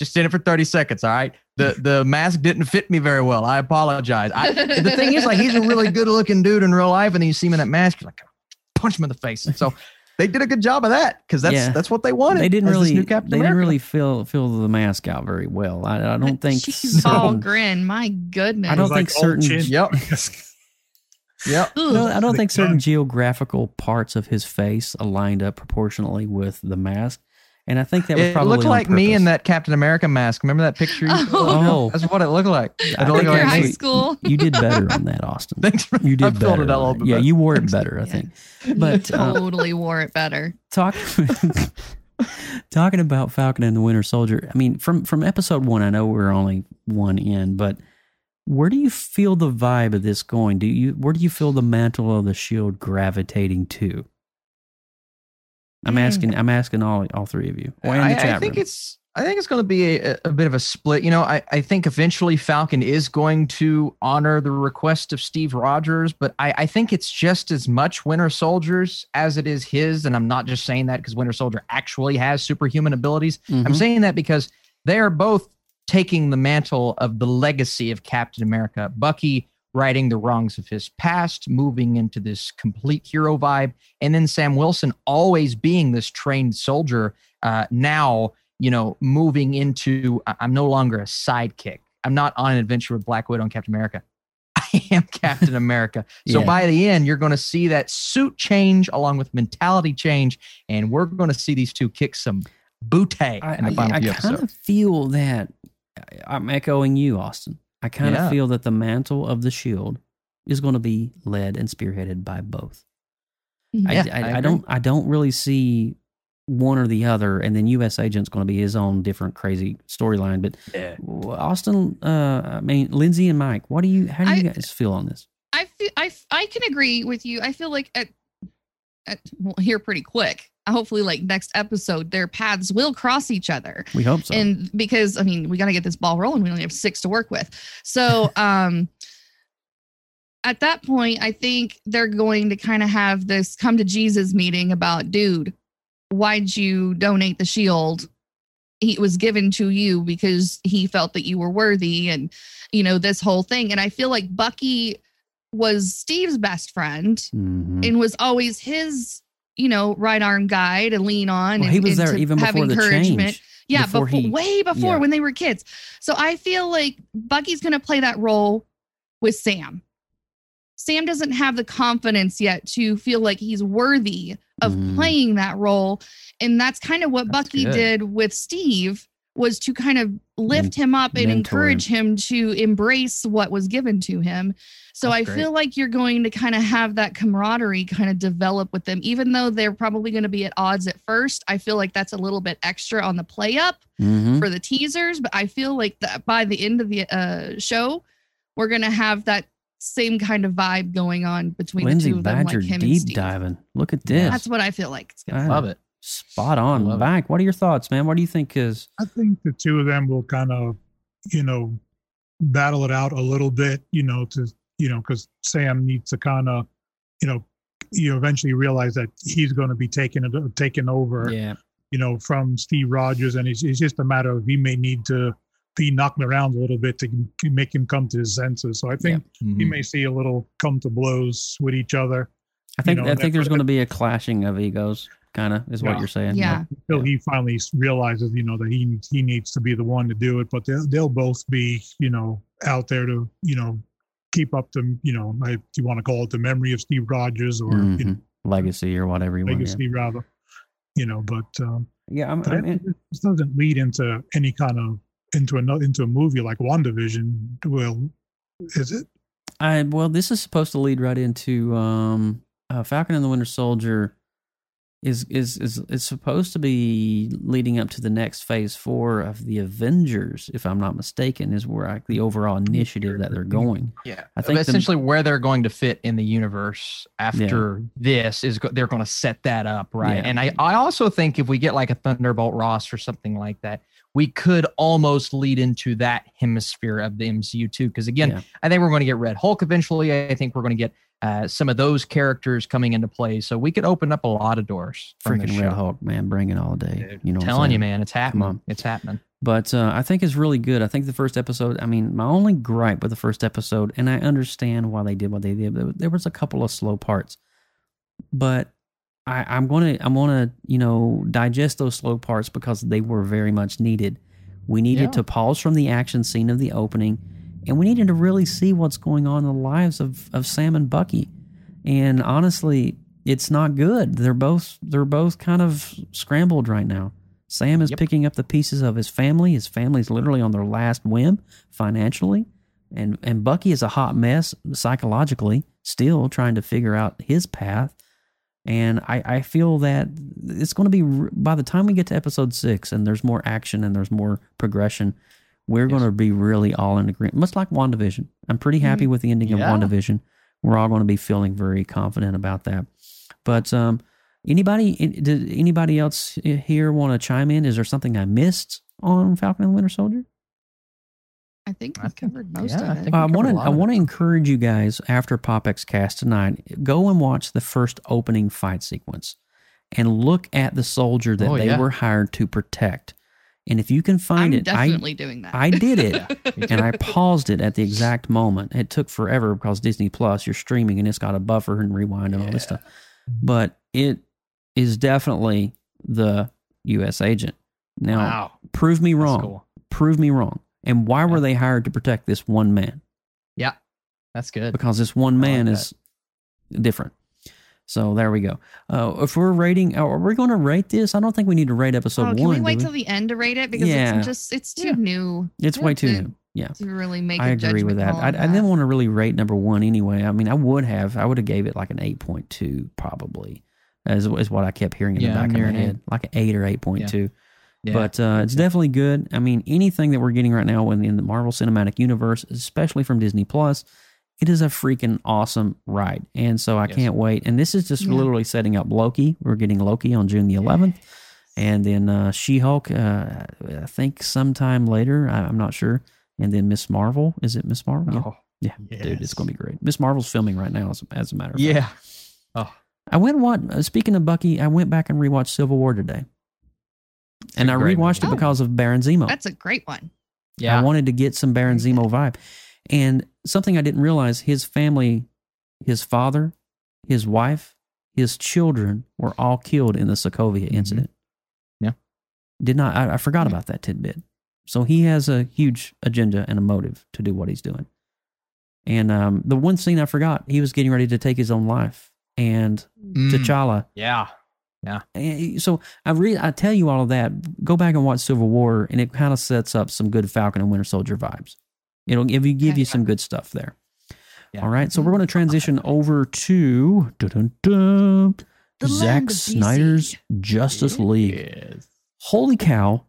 just in it for 30 seconds. All right, the the mask didn't fit me very well. I apologize. I, the thing is, like, he's a really good looking dude in real life, and then you see him in that mask, you're like, punch him in the face. So they did a good job of that because that's Yeah. that's what they wanted. They didn't really new they Captain didn't really fill fill the mask out very well. I, I don't think She's all grin. My goodness. I don't think like certain- Yep. Yep. No, I don't think certain geographical parts of his face aligned up proportionally with the mask. And I think that was It probably looked on like me in that Captain America mask. Remember that picture? You Oh. that's what it looked like. It think looked you're like high me. school. You did better on that, Austin. Thanks. For, You did I better. it out a on little that. bit Yeah, you wore it better, I Yeah. think. But uh, totally wore it better. talk talking about Falcon and the Winter Soldier. I mean, from from episode one, I know we're only one in, but where do you feel the vibe of this going? Do you where do you feel the mantle of the shield gravitating to? I'm asking. I'm asking all all three of you. Or in the I, chat I think room. it's I think it's going to be a, a bit of a split. You know, I, I think eventually Falcon is going to honor the request of Steve Rogers, but I, I think it's just as much Winter Soldier's as it is his. And I'm not just saying that because Winter Soldier actually has superhuman abilities. I'm Mhm. saying that because they are both taking the mantle of the legacy of Captain America. Bucky righting the wrongs of his past, moving into this complete hero vibe, and then Sam Wilson always being this trained soldier. Uh, now, you know, moving into I'm no longer a sidekick. I'm not on an adventure with Black Widow and Captain America. I am Captain America. So Yeah. by the end, you're going to see that suit change along with mentality change, and we're going to see these two kick some bootay I, in the final I, I kind of feel that I'm echoing you, Austin. I kind of Yeah. feel that the mantle of the shield is going to be led and spearheaded by both. I, Yeah, I, I I, agree. don't I don't really see one or the other, and then U.S. Agent's going to be his own different crazy storyline. But Yeah. Austin, uh, I mean Lindsay and Mike, what do you? How do you guys feel on this? I feel I f- I can agree with you. I feel like at, at well, here pretty quick. Hopefully, like next episode, their paths will cross each other. We hope so. And because I mean, we got to get this ball rolling. We only have six to work with. So, um, at that point, I think they're going to kind of have this come to Jesus meeting about, dude, why'd you donate the shield? he was given to you because he felt that you were worthy, and you know this whole thing. And I feel like Bucky was Steve's best friend Mhm. and was always his, you know, right arm guy to lean on. Well, and, he was there even have before the encouragement. change. Yeah, before before, he- way before yeah. when they were kids. So I feel like Bucky's going to play that role with Sam. Sam doesn't have the confidence yet to feel like he's worthy of Mm. playing that role, and that's kind of what That's Bucky good. did with Steve was to kind of lift him up and mentor encourage him to embrace what was given to him. So That's I great. feel like you're going to kind of have that camaraderie kind of develop with them, even though they're probably going to be at odds at first. I feel like that's a little bit extra on the play up Mhm. for the teasers, but I feel like that by the end of the uh, show, we're going to have that same kind of vibe going on between Lindsay the two of them, Badger like him and deep Steve. diving. Look at this. That's what I feel like. It's gonna Ah, Love it. Spot on. love it. Mike, what are your thoughts, man? What do you think is? I think the two of them will kind of, you know, battle it out a little bit, you know, to, you know, because Sam needs to kind of, you know, you eventually realize that he's going to be taking it, taking over, Yeah. you know, from Steve Rogers, and it's, it's just a matter of he may need to be knocked around a little bit to make him come to his senses. So I think Mm-hmm. we may see a little come to blows with each other I think know, I think there's going to be a clashing of egos, kind of, is what you're saying. Yeah. until he finally realizes, you know, that he needs he needs to be the one to do it. But they'll they'll both be, you know, out there to, you know, keep up the, you know, if you want to call it the memory of Steve Rogers or you know. Legacy or whatever you want. Yeah, legacy rather, you know. But um, yeah I'm, but I'm it, this doesn't lead into any kind of into another into a movie like WandaVision. Well, is it? I well, this is supposed to lead right into um, uh, Falcon and the Winter Soldier. Is is is is supposed to be leading up to the next phase four of the Avengers, if I'm not mistaken, is where like the overall initiative that they're going. Yeah, I think the- essentially where they're going to fit in the universe after this is they're going to set that up right. Yeah. And I I also think if we get like a Thunderbolt Ross or something like that, we could almost lead into that hemisphere of the MCU too. Because again, Yeah. I think we're going to get Red Hulk eventually. I think we're going to get uh, some of those characters coming into play, so we could open up a lot of doors. Freaking Red show. Hulk, man, bring it all day. Dude, You know, what I'm telling you, man, it's happening. on. It's happening. but uh, I think it's really good. I think the first episode. I mean, my only gripe with the first episode, and I understand why they did what they did. But there was a couple of slow parts, but I, I'm gonna I'm gonna you know digest those slow parts because they were very much needed. We needed Yeah. to pause from the action scene of the opening, and we needed to really see what's going on in the lives of of Sam and Bucky. And honestly, it's not good. They're both they're both kind of scrambled right now. Sam is Yep. picking up the pieces of his family. His family's literally on their last whim financially. And and Bucky is a hot mess psychologically, still trying to figure out his path. And I, I feel that it's going to be by the time we get to episode six and there's more action and there's more progression, we're going to be really all in agreement. Much like WandaVision. I'm pretty happy with the ending Yeah. of WandaVision. We're all going to be feeling very confident about that. But um, anybody, eh, did anybody else eh, here want to chime in? Is there something I missed on Falcon and the Winter Soldier? I think I we think- covered most yeah, of it. I want to I want to encourage you guys after PopX Cast tonight, go and watch the first opening fight sequence and look at the soldier that Oh, they yeah. were hired to protect. And if you can find I'm it, I definitely doing that. I did it, and I paused it at the exact moment. It took forever because Disney Plus, you're streaming, and it's got a buffer and rewind and all this stuff. But it is definitely the U.S. agent. Now, Wow. prove me wrong. cool. Prove me wrong. And why were they hired to protect this one man? Yeah. That's good. Because this one I like man that. is different. So there we go. Uh, if we're rating, are we going to rate this? I don't think we need to rate episode oh, one. can we wait till the end to rate it because Yeah. it's just it's too Yeah. new. It's way too to- new. Yeah. To really make. I a agree with judgment that. call I, on I didn't want to really rate number one anyway. I mean, I would have. I would have gave it like an eight point two probably. Is, is what I kept hearing in Yeah, the back of my near head, like an eight or eight point two. Yeah. But uh, it's definitely good. I mean, anything that we're getting right now in, in the Marvel Cinematic Universe, especially from Disney Plus, it is a freaking awesome ride. And so I Yes. can't wait. And this is just Yeah. literally setting up Loki. We're getting Loki on June the 11th. And then uh, She Hulk, uh, I think sometime later. I, I'm not sure. And then Miss Marvel. Is it Miss Marvel? Yeah. Oh, Yeah, dude, it's going to be great. Miss Marvel's filming right now, as, as a matter of fact. yeah. Oh, I went and watched, uh, speaking of Bucky, I went back and rewatched Civil War today. And I great rewatched movie. it because of Baron Zemo. That's a great one. yeah. I wanted to get some Baron Zemo vibe. And something I didn't realize his family, his father, his wife, his children were all killed in the Sokovia incident. Yeah. Did not, I, I forgot about that tidbit. So he has a huge agenda and a motive to do what he's doing. And um, the one scene I forgot, he was getting ready to take his own life. And Mm. T'Challa Yeah. and so I re- I tell you all of that. Go back and watch Civil War, and it kind of sets up some good Falcon and Winter Soldier vibes. It'll give you give Okay. you some good stuff there. Yeah. All right, so we're going to mm-hmm. transition over to dun-dun-dun, Zack land of DC. Snyder's Justice League. Yes. Holy cow!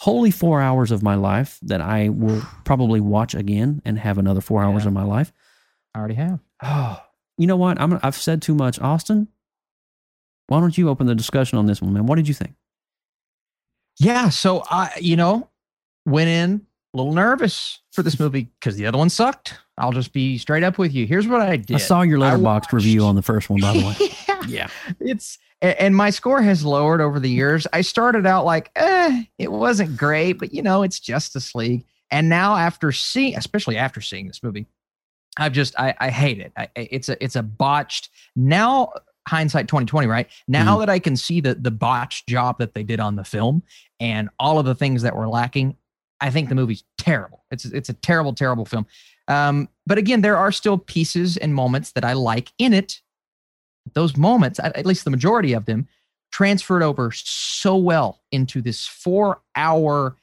Holy four hours of my life that I will probably watch again and have another four hours Yeah. of my life. I already have. Oh, you know what? I'm I've said too much, Austin. Why don't you open the discussion on this one, man? What did you think? Yeah. So I, you know, went in little nervous for this movie because the other one sucked. I'll just be straight up with you. Here's what I did. I saw your Letterboxd review on the first one, by the way. yeah. yeah. It's and my score has lowered over the years. I started out like, eh, it wasn't great, but you know, it's Justice League. And now after seeing, especially after seeing this movie, I've just I, I hate it. I, I- it's a it's a botched now hindsight 2020 right now Mhm. that i can see the the botched job that they did on the film and all of the things that were lacking i think the movie's terrible it's it's a terrible terrible film um but again there are still pieces and moments that i like in it those moments at least the majority of them transferred over so well into this four hour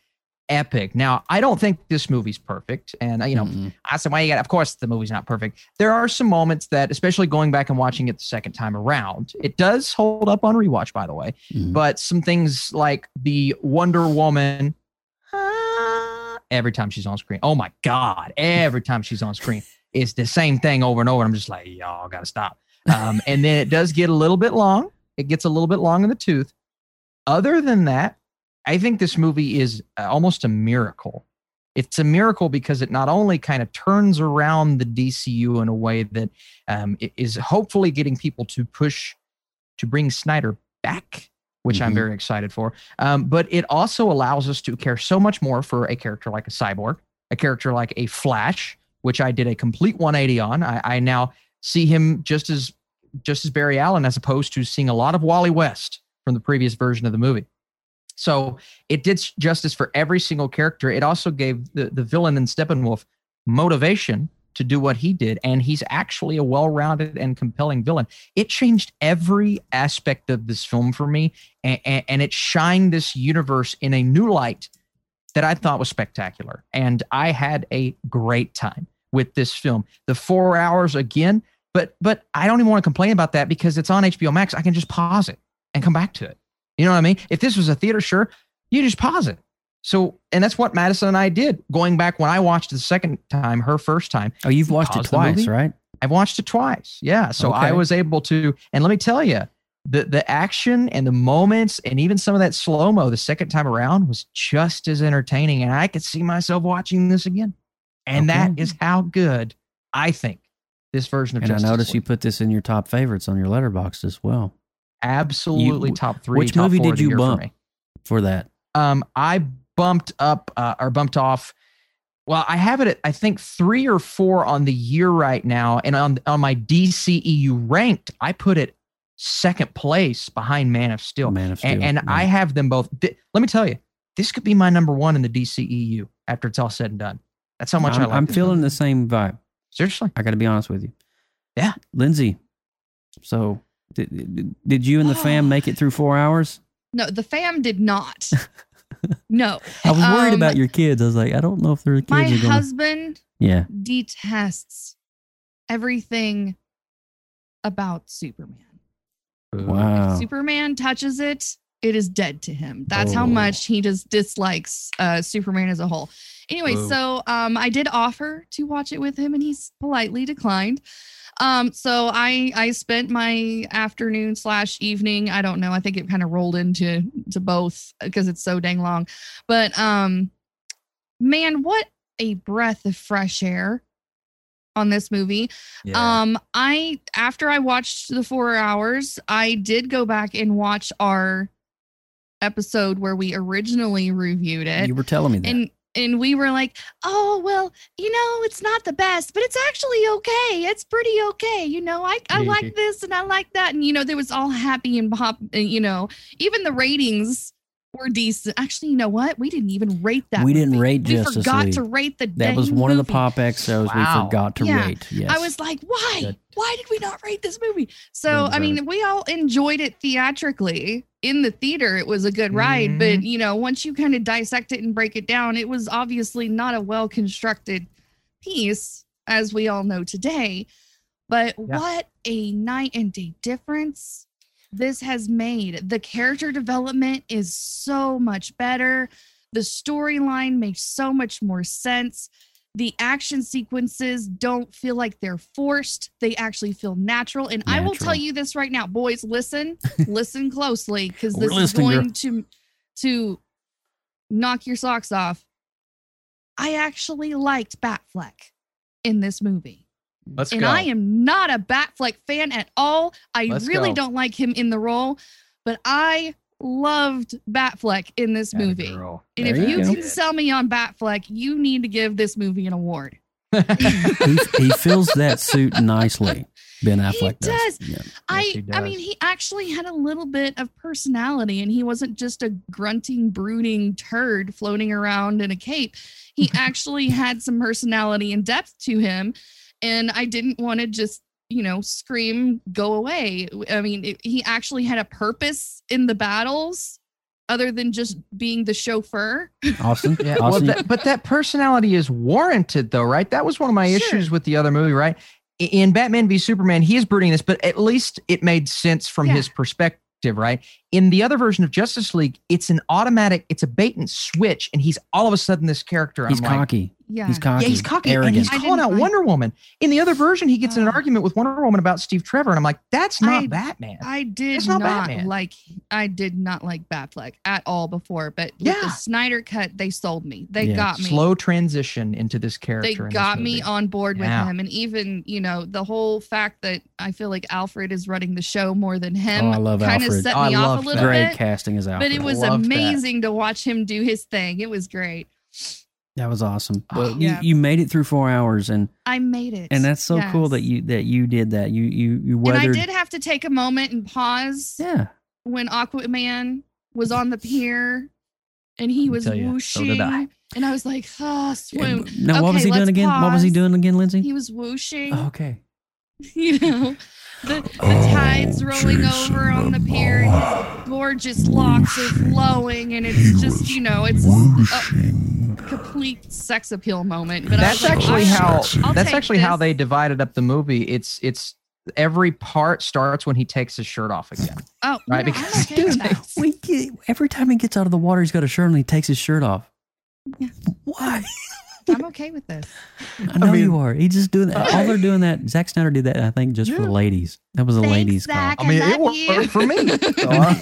epic now i don't think this movie's perfect and you know Mm-mm. I said, why you got? Of course, the movie's not perfect. There are some moments that, especially going back and watching it the second time around, it does hold up on rewatch. By the way, Mhm. but some things like the Wonder Woman. Every time she's on screen, oh my god! Every time she's on screen, it's the same thing over and over. I'm just like, y'all gotta stop. Um, and then it does get a little bit long. It gets a little bit long in the tooth. Other than that, I think this movie is uh, almost a miracle it's a miracle because it not only kind of turns around the DCU in a way that um, is hopefully getting people to push to bring Snyder back, which I'm Mhm. very excited for, um, but it also allows us to care so much more for a character like a cyborg, a character like a Flash, which I did a complete 180 on. I, I now see him just as just as Barry Allen as opposed to seeing a lot of Wally West from the previous version of the movie. So it did justice for every single character. It also gave the, the villain in Steppenwolf motivation to do what he did. And he's actually a well rounded and compelling villain. It changed every aspect of this film for me. And, and, and it shined this universe in a new light that I thought was spectacular. And I had a great time with this film. The four hours again, but but I don't even want to complain about that because it's on HBO Max. I can just pause it and come back to it. You know what I mean? If this was a theater, sure, you just pause it. So, and that's what Madison and I did going back when I watched it the second time, her first time. Oh, you've watched it twice, right? I've watched it twice. Yeah. So I was able to, and let me tell you, the the action and the moments and even some of that slow mo the second time around was just as entertaining, and I could see myself watching this again. And that Okay. is how good I think this version of And I Justice noticed you put this in your top favorites on your Letterboxd as well. absolutely You- top three. Which top movie did you year for bump for that? Um, I bumped up uh, or bumped off. Well, I have it at I think three or four on the year right now, and on on my DCEU ranked, I put it second place behind Man of Steel. Man of And, Steel, and yeah. I have them both. Th- let me tell you, this could be my number one in the DCEU after it's all said and done. That's how much I'm, I like. I'm feeling movie. the same vibe. Seriously, I got to be honest with you. Yeah. Lindsay. So, did, did- did you and the fam make it through four hours? No, the fam did not. no. I was worried Um, about your kids. I was like, I don't know if their kids My are going. to husband Yeah. detests everything about Superman. Wow. Superman touches it, it is dead to him. That's how Oh. much he just dislikes uh, Superman as a whole. Anyway, Oh. so um, I did offer to watch it with him, and he's politely declined. Um, so I I spent my afternoon slash evening. I don't know. I think it kind of rolled into to both because it's so dang long. But um, man, what a breath of fresh air on this movie. Um, I after I watched the four hours, I did go back and watch our episode where we originally reviewed it. You were telling me that. and and we were like, oh well, you know, it's not the best, but it's actually okay. It's pretty okay. You know, I I mm-hmm. like this and I like that, and you know, there was all happy and pop. Uh, you know, even the ratings were decent. Actually, you know what? We didn't even rate that. we didn't movie. rate We Justice forgot League. to rate the. That was dang one of the. Pop X shows Wow. we forgot to Yeah. rate. Yes. I was like, why? Good. Why did we not rate this movie? So, Well I mean, we all enjoyed it theatrically in the theater. It was a good ride, but mm-hmm. you know, once you kind of dissect it and break it down, it was obviously not a well constructed piece, as we all know today. But Yeah. what a night and day difference this has made. The character development is so much better. The storyline makes so much more sense. The action sequences don't feel like they're forced. They actually feel natural. And I will tell you this right now, boys, listen, listen closely because this is girl. going to to knock your socks off. I actually liked Batfleck in this movie. Let's and go. I am not a Batfleck fan at all. I Let's really go. don't like him in the role, but I loved Batfleck in this Atta movie. girl. And There if you you can sell me on Batfleck, you need to give this movie an award. he, he fills that suit nicely. Ben Affleck does. does. Yeah. I he I mean, he actually had a little bit of personality and he wasn't just a grunting, brooding turd floating around in a cape. He actually had some personality and depth to him. And I didn't want to just, you know, scream, go away. I mean, it, he actually had a purpose in the battles other than just being the chauffeur. Austin. Yeah, well, that, but that personality is warranted, though, right? That was one of my Sure. issues with the other movie, right? In Batman v Superman, he is brooding this, but at least it made sense from Yeah. his perspective, right? In the other version of Justice League, it's an automatic, it's a bait and switch, and he's all of a sudden this character. he's I'm like, cocky. Yeah. He's cocky. yeah, he's cocky, Arrogant. and he's calling out like- Wonder Woman. In the other version, he gets in an Oh. argument with Wonder Woman about Steve Trevor, and I'm like, that's not I- Batman. I did That's not, not Batman. like I did not like Batfleck at all before, but with Yeah. the Snyder cut, they sold me. They Yeah. got me. Slow transition into this they character. in this got me on board with Yeah. him and even, you know, the whole fact that I feel like Alfred is running the show more than him Oh, I love kind of Alfred. set oh, I me off love a that. little Great bit. casting as Alfred. But it was Loved that. amazing to watch him do his thing. It was great. That was awesome. Oh, But you, yeah. you made it through four hours, and I made it. and that's so cool that you that you did that. You you you And I did have to take a moment and pause Yeah. when Aquaman was on the pier and he was tell you, so did I. whooshing, and I was like, "Ah, swoon." Now, what was Okay, he doing let's again? What was he pause. doing again, Lindsay? He was whooshing. Oh, okay. you know, the, the Oh, tides rolling Jason over on the pier, and his gorgeous locks are flowing, and it's just, you know, it's a complete sex appeal moment. But that's I actually like, how I'll that's take actually how they divided up the movie. It's it's every part starts when he takes his shirt off again. Oh, right? yeah, Because I'm okay with. We get, every time he gets out of the water, he's got a shirt and he takes his shirt off. Yeah. Why? I'm okay with this. I know mean- you are. He just doing that. All they're doing that. Zack Snyder did that. I think just for Yeah. ladies. That was a Thanks, ladies Zack. call. I mean, I it love you. for me. So, uh,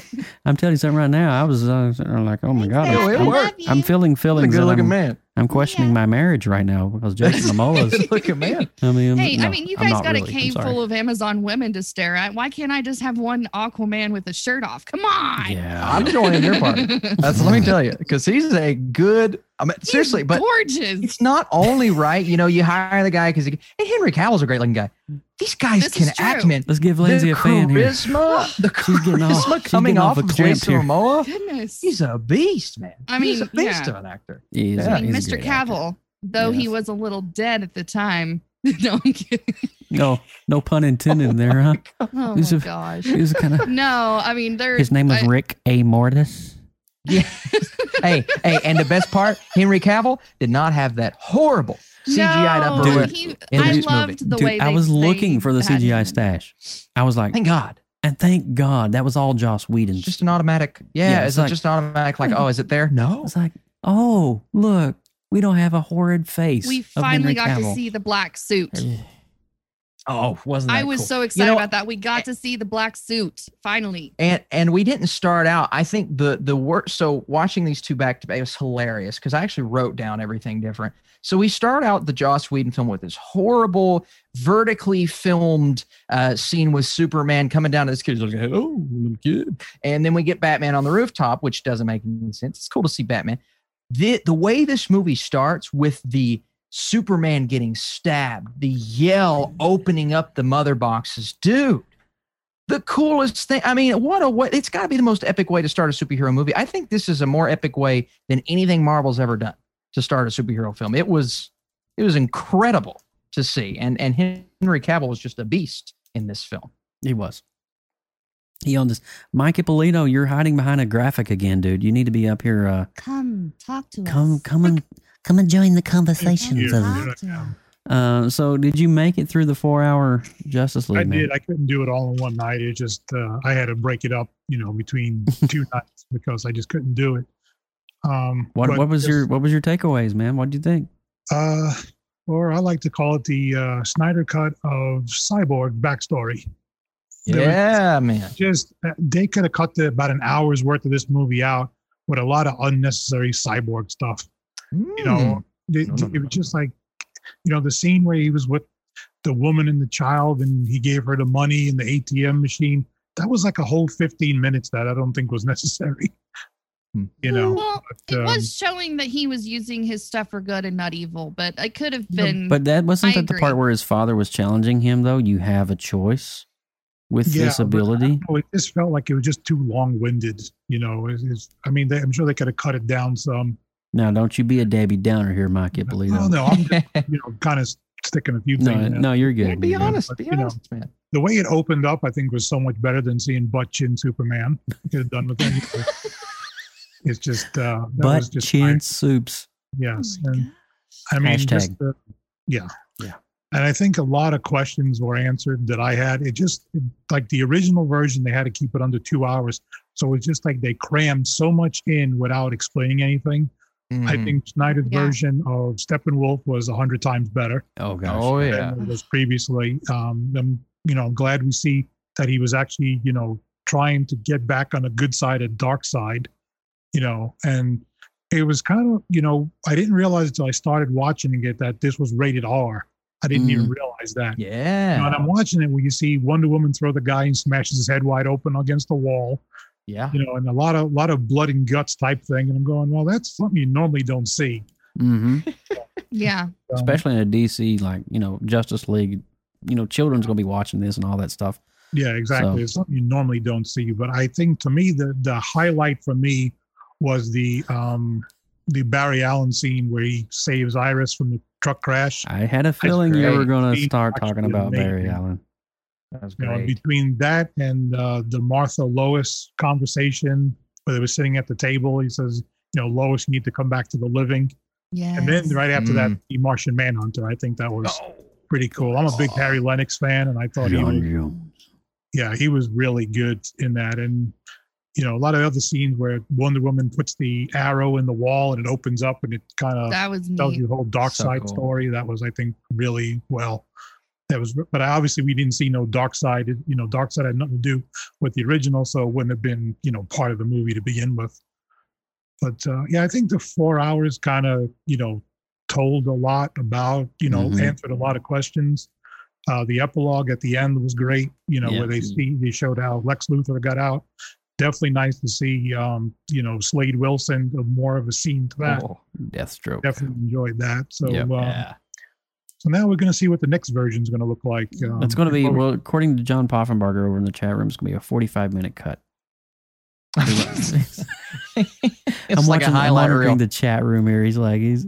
I'm telling you something right now. I was uh, like, oh my god, Zack, it I'm, worked. I'm feeling he's a feelings. good looking man. I'm questioning Yeah. my marriage right now because Jason Momoa's. Good looking man. I mean, Hey, no, I mean, you guys got really. a I'm cave full of Amazon women to stare at. Why can't I just have one Aquaman with a shirt off? Come on. Yeah, I'm joining your party. That's let me tell you, because he's a good. I mean, He's seriously, but gorgeous. it's not only right. You know, you hire the guy because and Henry Cavill's a great looking guy. These guys This can act, man. Let's give Lindsay the a fan here. charisma, the She's off- charisma coming off, off a of clamp Jason here. Momoa. Goodness. He's a beast, man. I mean, he's a mean, beast yeah. of an actor. He's, Yeah. I mean, he's Mr. great actor. Cavill, though he was a little dead at the time. no, I'm kidding. No, no pun intended there, huh? Oh He's my a- gosh. He was kind of. No, I mean, there. His name was I- Rick A. Mortis. Yeah. hey, hey, and the best part, Henry Cavill did not have that horrible CGI'd upper No, lip. he, in I this loved movie. the Dude, way I was looking for the CGI him. stash. I was like, Thank God. and thank God that was all Joss Whedon's. Just an automatic. Yeah, Yeah, is it's it like- just an automatic? Like, oh, is it there? No. It's like, oh, look, we don't have a horrid face. We finally Henry got to see the black suit. Oh, wasn't that I was cool? so You excited know, about that. We got to see the black suit finally. and and we didn't start out. I think the the work. So watching these two back to back was hilarious because I actually wrote down everything different. So we start out the Joss Whedon film with this horrible, vertically filmed uh, scene with Superman coming down to this kid. He's like, "Hello, little kid," and then we get Batman on the rooftop, which doesn't make any sense. It's cool to see Batman. The the way this movie starts with the Superman getting stabbed, the yell opening up the mother boxes, dude the coolest thing. I mean, what a way! It's got to be the most epic way to start a superhero movie. I think this is a more epic way than anything Marvel's ever done to start a superhero film. It was, it was incredible to see, and and Henry Cavill was just a beast in this film. He was. He owned this. Mike Ippolito, you're hiding behind a graphic again, dude. You need to be up here. Uh, Come talk to come, us. Come, come and come and join the conversations. Yeah. of- Talk to us. Uh, so, did you make it through the four-hour Justice League? I man? did. I couldn't do it all in one night. It just uh, I had to break it up, you know, between two nights because I just couldn't do it. Um, What What was just, your What was your takeaways, man? What did you think? Uh, or I like to call it the uh, Snyder cut of Cyborg backstory. There was Yeah, man. Just uh, they could have cut the, about an hour's worth of this movie out with a lot of unnecessary cyborg stuff. You know, it, No, no, it was just like, you know, the scene where he was with the woman and the child and he gave her the money and the ATM machine. That was like a whole 15 minutes that I don't think was necessary. Hmm. You know, Well, but, it um, was showing that he was using his stuff for good and not evil, but I could have been. But that wasn't I that the part where his father was challenging him, though. You have a choice with Yeah, this ability. don't know, it just felt like it was just too long winded. You know, It's- it's- I mean, they, I'm sure they could have cut it down some. Now, don't you be a Debbie Downer here, Mike Ippolito. Oh, no, I'm just, you know, kind of sticking a few no, things. in. no, you're good. Yeah, be You're good. honest. But, Be you know, honest, man. The way it opened up, I think, was so much better than seeing butt chin Superman. Could have done with that. it's just, uh, that was Butt just chin my- soups. yes. Oh and God. I mean, Hashtag. just, uh, yeah. Yeah. And I think a lot of questions were answered that I had. It just, like the original version, they had to keep it under two hours. So it's just like they crammed so much in without explaining anything. I Mhm. think Snyder's Yeah. version of Steppenwolf was a hundred times better Oh gosh. Oh yeah. than it was previously. Um, I'm, you know, glad we see that he was actually, you know, trying to get back on the good side of dark side, you know, and it was kind of, you know, I didn't realize until I started watching it that this was rated R. I didn't even realize that. You know, and I'm watching it where you see Wonder Woman throw the guy and smashes his head wide open against the wall, Yeah. you know, and a lot of lot of blood and guts type thing. And I'm going, well, that's something you normally don't see. hmm Yeah. Um, Especially in a DC like you know Justice League. You know, children's gonna be watching this and all that stuff. Yeah, exactly. So- It's something you normally don't see. But I think to me, the the highlight for me was the um the Barry Allen scene where he saves Iris from the truck crash. I had a feeling you were going to start talking actually about Barry. Allen. That was You know, between that and uh, the Martha Lois conversation where they were sitting at the table, he says, you know, Lois, you need to come back to the living. Yeah. And then right after that, Mm. the Martian Manhunter. I think that was pretty cool. I'm a big Harry Lennix fan, and I thought he was, yeah, he was really good in that. And you know, a lot of other scenes where Wonder Woman puts the arrow in the wall and it opens up and it kind of that was tells neat. you the whole dark So side cool. story. That was, I think, really well. That was, but obviously we didn't see no Darkseid. You know, Darkseid had nothing to do with the original, so it wouldn't have been, you know, part of the movie to begin with. But uh, yeah, I think the four hours kind of, you know, told a lot about, you know, Mhm. answered a lot of questions. Uh, the epilogue at the end was great. You know, Yeah. where they see they showed how Lex Luthor got out. Definitely nice to see, um, you know, Slade Wilson more of a scene to that. Oh, Deathstroke. Definitely enjoyed that. So, Yep. um, yeah. So now we're going to see what the next version is going to look like. Um, It's going to be, well, according to John Poffenbarger over in the chat room, it's going to be a 45 minute cut. it's I'm like watching, a I'm highlight monitoring reel. the chat room here. He's like, he's,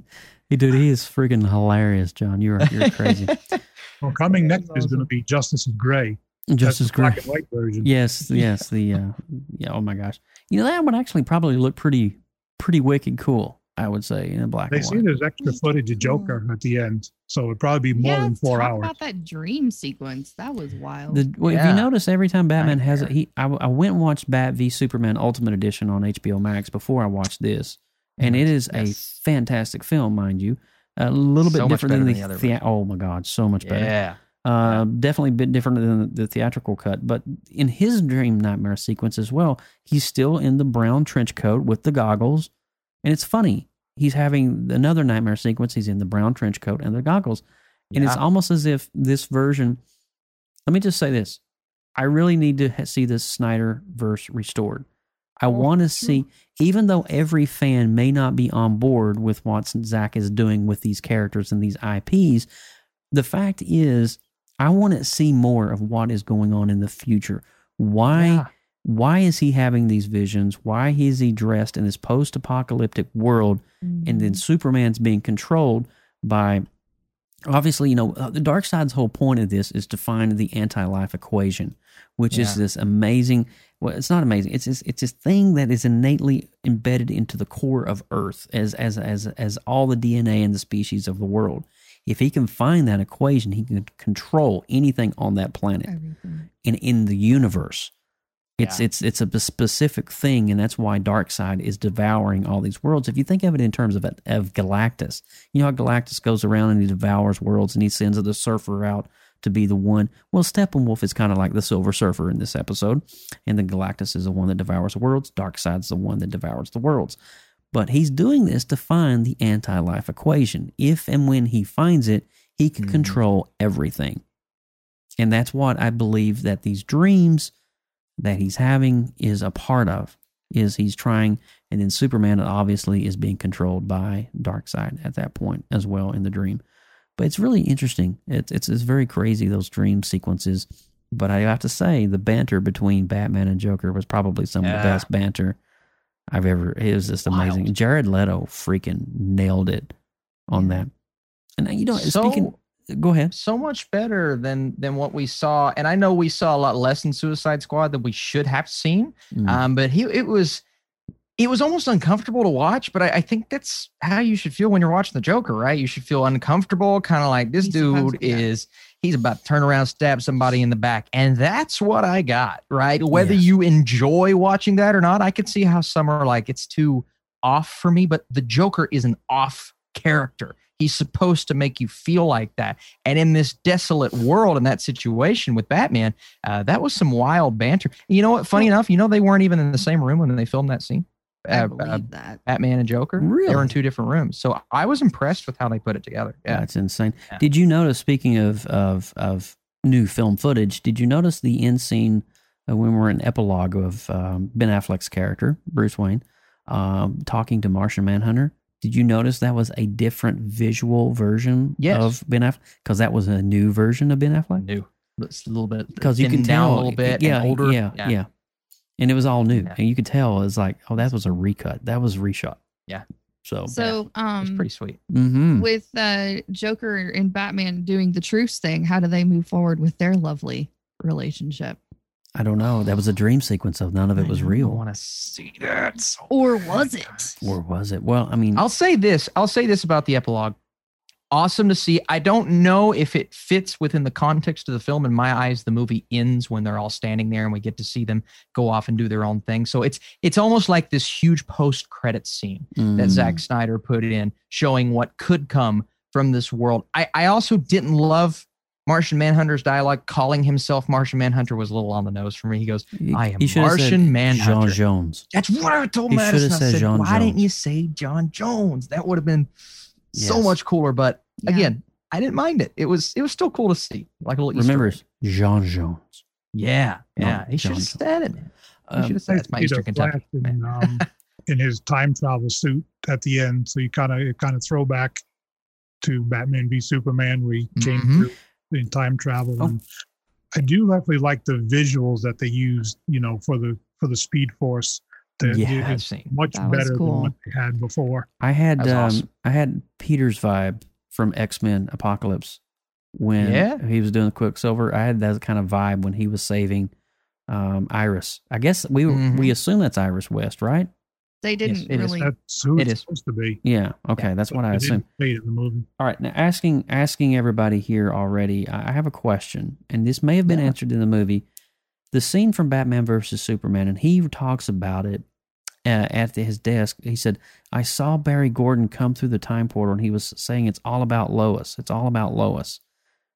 he, dude, he is freaking hilarious, John. You're, you're crazy. well, coming next is going to be Justice of Gray. Justice the black and white version. Yes, yes. The, uh, yeah, oh my gosh. You know, that would actually probably look pretty, pretty wicked cool, I would say, in a black They see there's extra footage of Joker at the end, so it'd probably be more yeah, than four talk hours. about that dream sequence. That was wild. The, well, If you notice, every time Batman has a, he, I, I went and watched Bat v Superman Ultimate Edition on HBO Max before I watched this, and it is Yes. a fantastic film, mind you. A little bit So different better than than the, the other thea- oh my god, so much better. Yeah. Uh, definitely a bit different than the, the theatrical cut. But in his dream nightmare sequence as well, he's still in the brown trench coat with the goggles, and it's funny. He's having another nightmare sequence. He's in the brown trench coat and the goggles, and it's almost as if this version. Let me just say this: I really need to see this Snyder verse restored. I oh, want to see, even though every fan may not be on board with what Zack is doing with these characters and these IPs, the fact is, I want to see more of what is going on in the future. Why? Yeah. Why is he having these visions? Why is he dressed in this post-apocalyptic world, and then Superman's being controlled by? Obviously, you know, uh, the Darkseid's whole point of this is to find the anti-life equation, which is this amazing. Well, it's not amazing. It's this, it's this thing that is innately embedded into the core of Earth, as as as as all the DNA and the species of the world. If he can find that equation, he can control anything on that planet Everything. and in the universe. It's Yeah. it's it's a specific thing, and that's why Darkseid is devouring all these worlds. If you think of it in terms of of Galactus, you know how Galactus goes around and he devours worlds, and he sends the Surfer out to be the one. Well, Steppenwolf is kind of like the Silver Surfer in this episode, and then Galactus is the one that devours worlds. Darkseid's the one that devours the worlds. But he's doing this to find the anti-life equation. If and when he finds it, he can Mhm. control everything. And that's what I believe that these dreams that he's having is a part of. Is he's trying, and then Superman obviously is being controlled by Darkseid at that point as well in the dream. But it's really interesting. It's it's, it's very crazy those dream sequences. But I have to say, the banter between Batman and Joker was probably some of the best banter I've ever. It was just amazing. Wild. Jared Leto freaking nailed it on that. And you know, So- speaking, go ahead. so much better than than what we saw and i know we saw a lot less in suicide squad than we should have seen Mm. um but he it was it was almost uncomfortable to watch but I, I think that's how you should feel when you're watching the joker right you should feel uncomfortable kind of like this He's dude is he's about to turn around stab somebody in the back and that's what i got right whether Yes. you enjoy watching that or not i could see how some are like it's too off for me but the joker is an off character he's supposed to make you feel like that and in this desolate world in that situation with Batman, uh, that was some wild banter. You know what? Funny enough, you know they weren't even in the same room when they filmed that scene. I Uh, believe uh, that. Batman and Joker. Really? They were in two different rooms. So I was impressed with how they put it together. Yeah. That's insane. Yeah. Did you notice? Speaking of of of new film footage, did you notice the end scene uh, when we're in epilogue of um, Ben Affleck's character Bruce Wayne um, talking to Martian Manhunter? Did you notice that was a different visual version Yes. of Ben Affleck? Because that was a new version of Ben Affleck. New. It's a little bit Because you can tell a little bit. Yeah, and older. yeah, yeah, and it was all new, Yeah. and you could tell it's like, oh, that was a recut, that was reshot. Yeah. So, So, It's um, pretty sweet. mhm. with uh, Joker and Batman doing the truce thing, how do they move forward with their lovely relationship? I don't know. That was a dream sequence of none of it was real. I want to see that. So Or was it? or was it? Well, I mean, I'll say this. I'll say this about the epilogue. Awesome to see. I don't know if it fits within the context of the film. In my eyes, the movie ends when they're all standing there and we get to see them go off and do their own thing. So it's it's almost like this huge post credit scene that mm, Zack Snyder put in, showing what could come from this world. I, I also didn't love Martian Manhunter's dialogue. Calling himself Martian Manhunter was a little on the nose for me. He goes, I am he should said Martian Manhunter. John Jones. That's what I told He Madison. shoulda I said said, John why didn't you say John Jones? That would have been so Yes. much cooler. But Yeah. again, I didn't mind it. It was it was still cool to see. Like a little Remember, egg. it's Jean Jones. Yeah, No, yeah. he should have said it, man. He Um, should have said it's my He's a Kentucky. Flash in, um, in his time travel suit at the end. So you kind of kind of throwback to Batman v Superman, where he came Mhm. through in time travel. Oh. And I do definitely like the visuals that they used, you know, for the for the Speed Force. That Yeah. it- I've it's seen. much That better cool. than what they had before. I had um, awesome. I had Peter's vibe from X Men Apocalypse when Yeah. he was doing Quicksilver. I had that kind of vibe when he was saving um, Iris. I guess we Mhm. we assume that's Iris West, right? They didn't it is. really. That's who It it's is. supposed to be. Yeah. Okay, that's what I They assume. didn't it in the movie. All right, now asking asking everybody here already, I I have a question, and this may have been Yeah. answered in the movie. The scene from Batman versus Superman, and he talks about it uh, at the- his desk. He said, "I saw Barry Gordon come through the time portal, and he was saying it's all about Lois. It's all about Lois."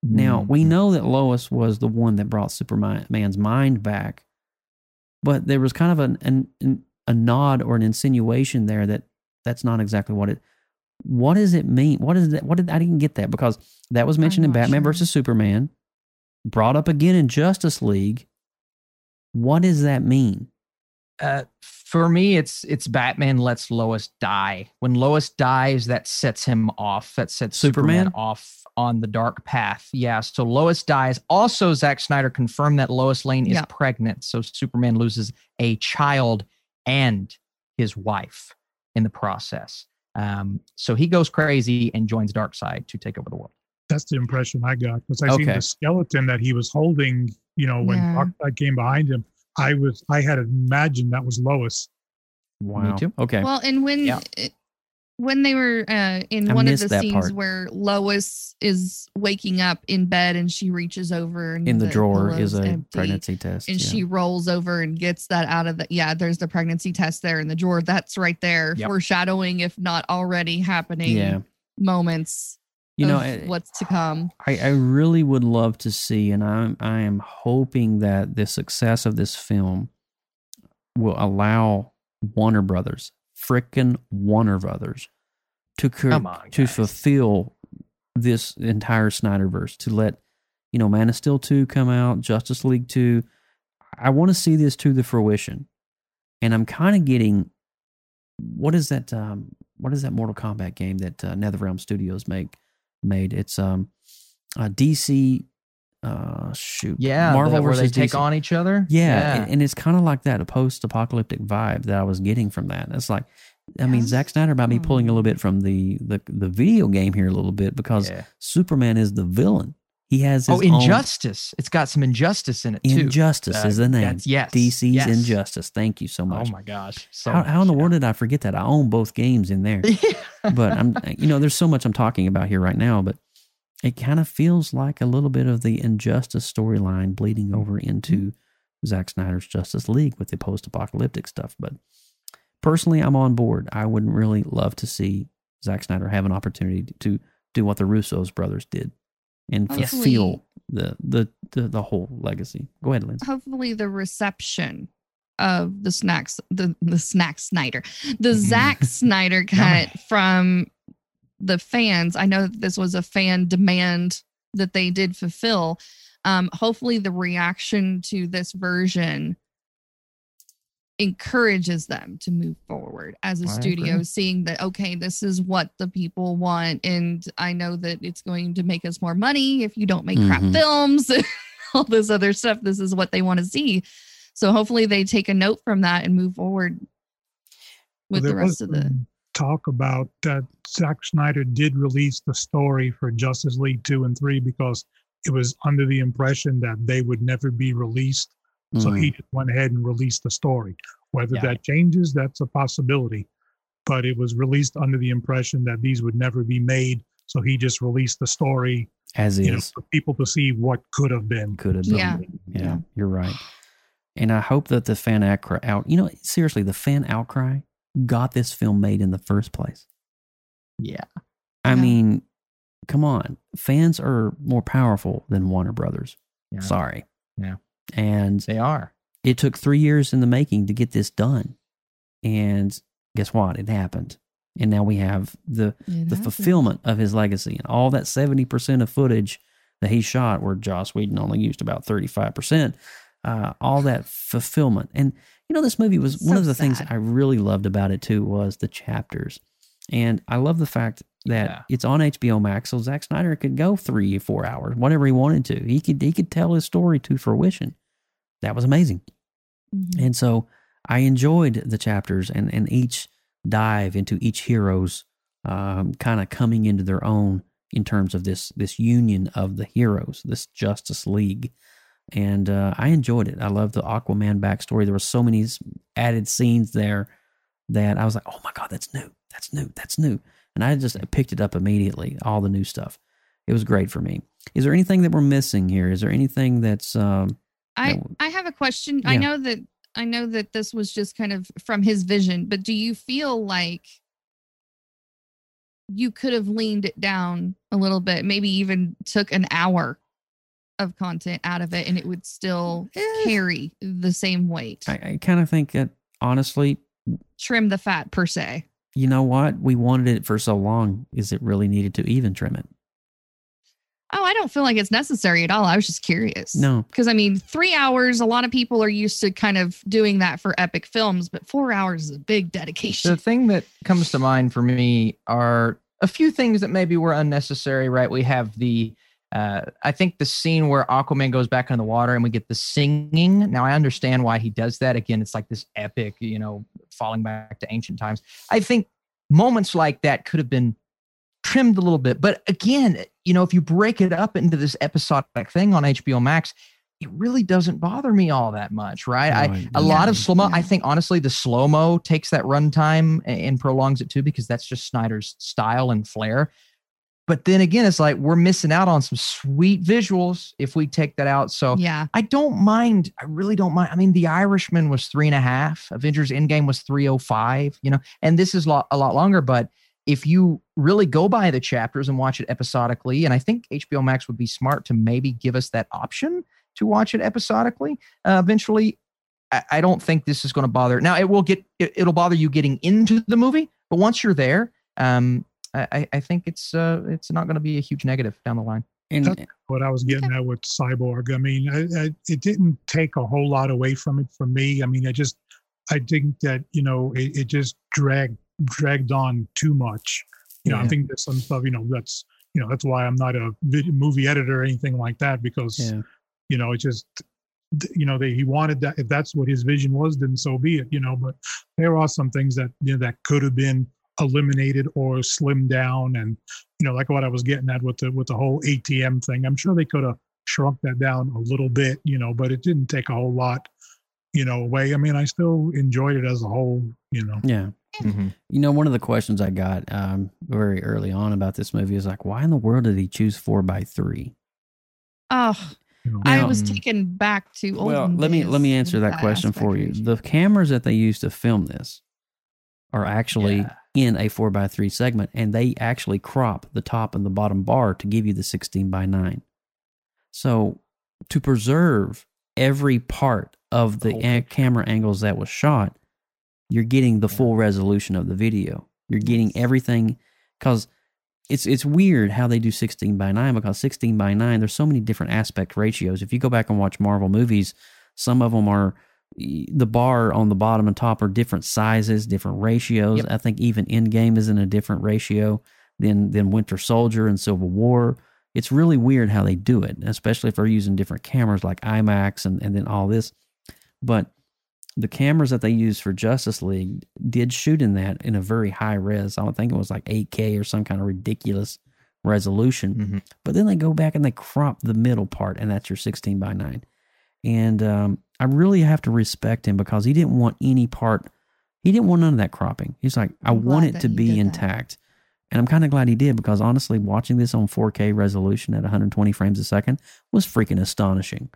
Now we Mhm. know that Lois was the one that brought Superman's mind back, but there was kind of an, an, an a nod or an insinuation there that that's not exactly what it. What does it mean? What is that? What did I didn't get that because that was mentioned in Batman sure. versus Superman, brought up again in Justice League. What does that mean? uh, for me, it's it's Batman lets Lois die. When Lois dies, that sets him off. That sets Superman, Superman? off on the dark path. Yeah. So Lois dies. Also, Zack Snyder confirmed that Lois Lane is Yeah. pregnant. So Superman loses a child and his wife in the process. Um, so he goes crazy and joins Darkseid to take over the world. That's the impression I got because I seen the skeleton that he was holding. You know, when Yeah. Darkseid came behind him, I was I had imagined that was Lois. Wow. too. Okay. Well, and when Yeah. It- when they were uh, in I one of the scenes part. where Lois is waking up in bed and she reaches over and in the, drawer pillow's is a empty, pregnancy test. and yeah. she rolls over and gets that out of the yeah. There's the pregnancy test there in the drawer. That's right there, Yep. foreshadowing, if not already happening, yeah. moments You know, I- what's to come. I, I really would love to see, and I'm I am hoping that the success of this film will allow Warner Brothers, frickin' Warner Brothers, to cre- Come on, to fulfill this entire Snyderverse. To let you know, Man of Steel two come out, Justice League two. I want to see this to the fruition, and I'm kind of getting what is that? Um, what is that Mortal Kombat game that uh, NetherRealm Studios make made? It's um, uh, DC. Uh, shoot, Yeah. Marvel the- where versus they take DC. on each other. Yeah, And, and it's kind of like that, a post-apocalyptic vibe that I was getting from that. It's like, I mean, Zack Snyder might be pulling a little bit from the the, the video game here a little bit because Yeah. Superman is the villain. He has his Oh, own- Injustice. It's got some injustice in it too. Injustice Uh, is the name. yes, DC's yes. Injustice. Thank you so much. Oh my gosh. So how, how in the much, world did I forget that? I own both games in there. but I'm, you know, there's so much I'm talking about here right now, but it kind of feels like a little bit of the injustice storyline bleeding over into Zack Snyder's Justice League with the post apocalyptic stuff. But personally, I'm on board. I would really love to see Zack Snyder have an opportunity to do what the Russo's brothers did and fulfill the, the, the, the whole legacy. Go ahead, Lindsay. hopefully the reception of the snacks the the snack snyder the Mm-hmm. Zack snyder cut from the fans i know that this was a fan demand that they did fulfill um hopefully the reaction to this version encourages them to move forward as a I studio agree. seeing that okay this is what the people want and i know that it's going to make us more money if you don't make crap Mhm. films all this other stuff this is what they want to see So hopefully they take a note from that and move forward with Well, the rest was of the. Some talk about that Zack Snyder did release the story for Justice League 2 and 3 because it was under the impression that they would never be released. So Mm. he just went ahead and released the story. Whether Yeah. that changes, that's a possibility. But it was released under the impression that these would never be made. So he just released the story, as you know, for people to see what could have been. could have been. Yeah. yeah, Yeah. you're right. And I hope that the fan outcry out. You know, seriously, the fan outcry got this film made in the first place. Yeah. I Yeah. mean, come on, fans are more powerful than Warner Brothers. Yeah. Sorry. Yeah. And They are. it took three years in the making to get this done. And guess what? It happened. And now we have the It the happened. fulfillment of his legacy and all that 70% of footage that he shot where Joss Whedon only used about 35%, uh, all that fulfillment. And, you know, this movie was one of the things. I really loved about it too was the chapters. And I love the fact that Yeah. it's on HBO Max, so Zack Snyder could go three or four hours, whatever he wanted to. He could he could tell his story to fruition. That was amazing. Mhm. And so I enjoyed the chapters and, and each dive into each hero's um, kind of coming into their own in terms of this this union of the heroes, this Justice League. And uh, I enjoyed it. I love the Aquaman backstory. There were so many added scenes there that I was like, oh my God, that's new. That's new. That's new. And I just picked it up immediately, all the new stuff. It was great for me. Is there anything that we're missing here? Is there anything that's um, I Yeah. I have a question. I know that I know that this was just kind of from his vision, but do you feel like you could have leaned it down a little bit, maybe even took an hour of content out of it and it would still carry the same weight? I, I kind of think that honestly, Trim the fat per se. you know what? We wanted it for so long. Is it really needed to even trim it? Oh, I don't feel like it's necessary at all. I was just curious. No. Because I mean, three hours, a lot of people are used to kind of doing that for epic films, but four hours is a big dedication. The thing that comes to mind for me are a few things that maybe were unnecessary, right? We have the, uh, I think the scene where Aquaman goes back in the water and we get the singing. Now, I understand why he does that. Again, it's like this epic, you know, falling back to ancient times. I think moments like that could have been trimmed a little bit. But again, you know, if you break it up into this episodic thing on HBO Max, it really doesn't bother me all that much, right? I, Right. a lot of slow mo. I think honestly, the slow mo takes that runtime and, and prolongs it too because that's just Snyder's style and flair. But then again, it's like we're missing out on some sweet visuals if we take that out. So yeah. I don't mind. I really don't mind. I mean, The Irishman was three and a half. Avengers Endgame was three oh five. You know, and this is lot, a lot longer. But if you really go by the chapters and watch it episodically, and I think HBO Max would be smart to maybe give us that option to watch it episodically. Uh, eventually, I, I don't think this is going to bother. Now, it will get it, it'll bother you getting into the movie, but once you're there, um, I, I- I think it's uh, it's not going to be a huge negative down the line. And That's what I was getting at with Cyborg. I mean, I, I, it didn't take a whole lot away from it for me. I mean, I just, I think that you know, it, it just dragged dragged on too much. You know, I think there's some stuff. You know, that's you know, that's why I'm not a vid- movie editor or anything like that because yeah, you know, it just you know, they, he wanted that. If that's what his vision was, then so be it. You know, but there are some things that you know that could have been eliminated or slimmed down, and you know, like what I was getting at with the with the whole ATM thing. I'm sure they could have shrunk that down a little bit, you know, but it didn't take a whole lot, you know, away. I mean, I still enjoyed it as a whole, you know. yeah. You know, one of the questions I got um, very early on about this movie is like, why in the world did he choose four by three? Oh, You know. I Now- was taken back to Well, let me let me answer with that question for you. The cameras that they use to film this are actually Yeah. In a four by three segment, and they actually crop the top and the bottom bar to give you the sixteen by nine. So to preserve every part of the camera angles that was shot, you're getting the full resolution of the video. You're getting everything because it's it's weird how they do 16 by 9 because 16 by 9 there's so many different aspect ratios. If you go back and watch Marvel movies, some of them are the bar on the bottom and top are different sizes, different ratios. Yep. I think even Endgame is in a different ratio than than Winter Soldier and Civil War. It's really weird how they do it, especially if they're using different cameras like IMAX and, and then all this. But the cameras that they used for Justice League did shoot in that in a very high res. I don't think it was like 8K or some kind of ridiculous resolution. Mm-hmm. But then they go back and they crop the middle part, and that's your 16 by 9. And um, I really have to respect him because he didn't want any part, he didn't want none of that cropping. He's like, I I'm want it to be did that. intact. And I'm kind of glad he did because honestly, watching this on 4K resolution at 120 frames a second was freaking astonishing.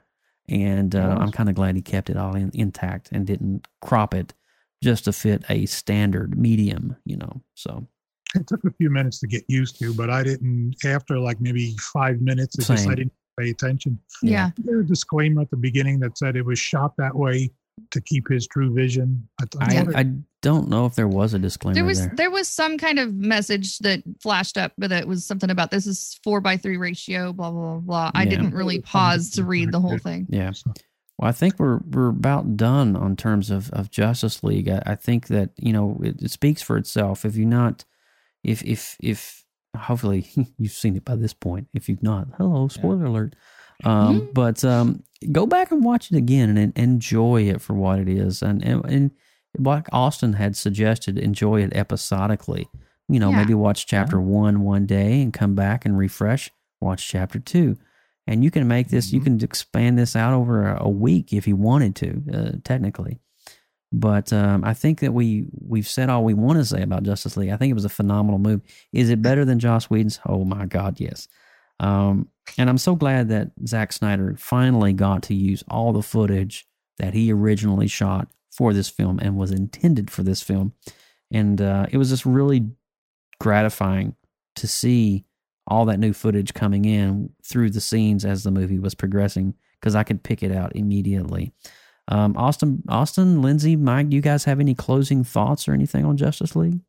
And uh, I'm kind of glad he kept it all in, intact and didn't crop it just to fit a standard medium, you know. So It took a few minutes to get used to, but I didn't. After like maybe five minutes, it just I didn't pay attention. Yeah. There was a disclaimer at the beginning that said it was shot that way to keep his true vision. I, I, thought I don't know if there was a disclaimer There was there. there was some kind of message that flashed up, but it was something about this is four by three ratio, blah blah blah. blah. I Yeah. didn't really pause to read the whole thing. Yeah. Well, I think we're we're about done on terms of, of Justice League. I, I think that you know it, it speaks for itself. If you're not, if if if hopefully you've seen it by this point. If you've not, hello, spoiler alert. Um, But um, go back and watch it again and, and enjoy it for what it is. And and, and like Austin had suggested, enjoy it episodically. You know, Yeah. maybe watch chapter one one day and come back and refresh. Watch chapter two and you can make this you can expand this out over a, a week if you wanted to uh, technically but um, i think that we we've said all we want to say about justice league. I think it was a phenomenal move. Is it better than joss whedon's? Oh my god yes. Um, and i'm so glad that Zack snyder finally got to use all the footage that he originally shot for this film and was intended for this film. And uh, it was just really gratifying to see all that new footage coming in through the scenes as the movie was progressing because I could pick it out immediately. Um, Austin, Austin, Lindsay, Mike, do you guys have any closing thoughts or anything on Justice League?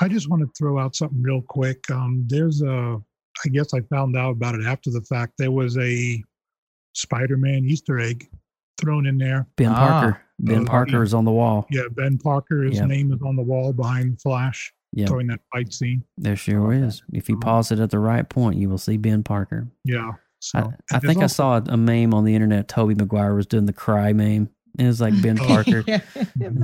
I just want to throw out something real quick. Um, there's a, I guess I found out about it after the fact. There was a Spider-Man Easter egg thrown in there. Ben Ah. Parker. Ben Uh, Parker is on the wall. Yeah, Ben Parker. His Yep. name is on the wall behind Flash Yeah, during that fight scene. there sure is. If you pause it at the right point, you will see Ben Parker. Yeah. So I, I there's think I saw a meme on the internet. Toby Maguire was doing the cry meme. It was like Ben Parker.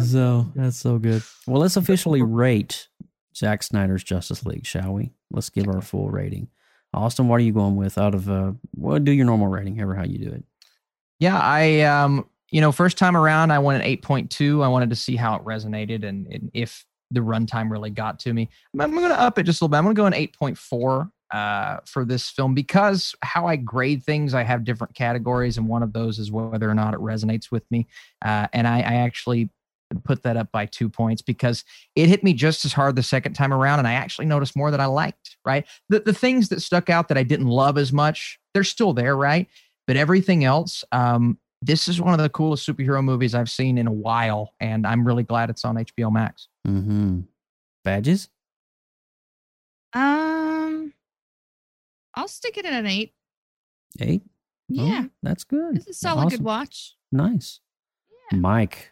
So that's so good. Well, let's officially rate Zack Snyder's Justice League, shall we? Let's give our full rating. Austin, what are you going with out of uh well do your normal rating, however how you do it. Yeah, I um, you know, first time around, I went an eight point two. I wanted to see how it resonated and, and if the runtime really got to me. I'm, I'm going to up it just a little bit. I'm going to go an eight point four uh, for this film because how I grade things, I have different categories, and one of those is whether or not it resonates with me. Uh, and I, I actually put that up by two points because it hit me just as hard the second time around, and I actually noticed more that I liked. Right, the the things that stuck out that I didn't love as much, they're still there. Right, but everything else, um, this is one of the coolest superhero movies I've seen in a while, and I'm really glad it's on HBO Max. Mm-hmm. Badges? Um, I'll stick it at an eight. Eight? Oh, Yeah, that's good. it's a solid Awesome. good watch. Nice. Mike.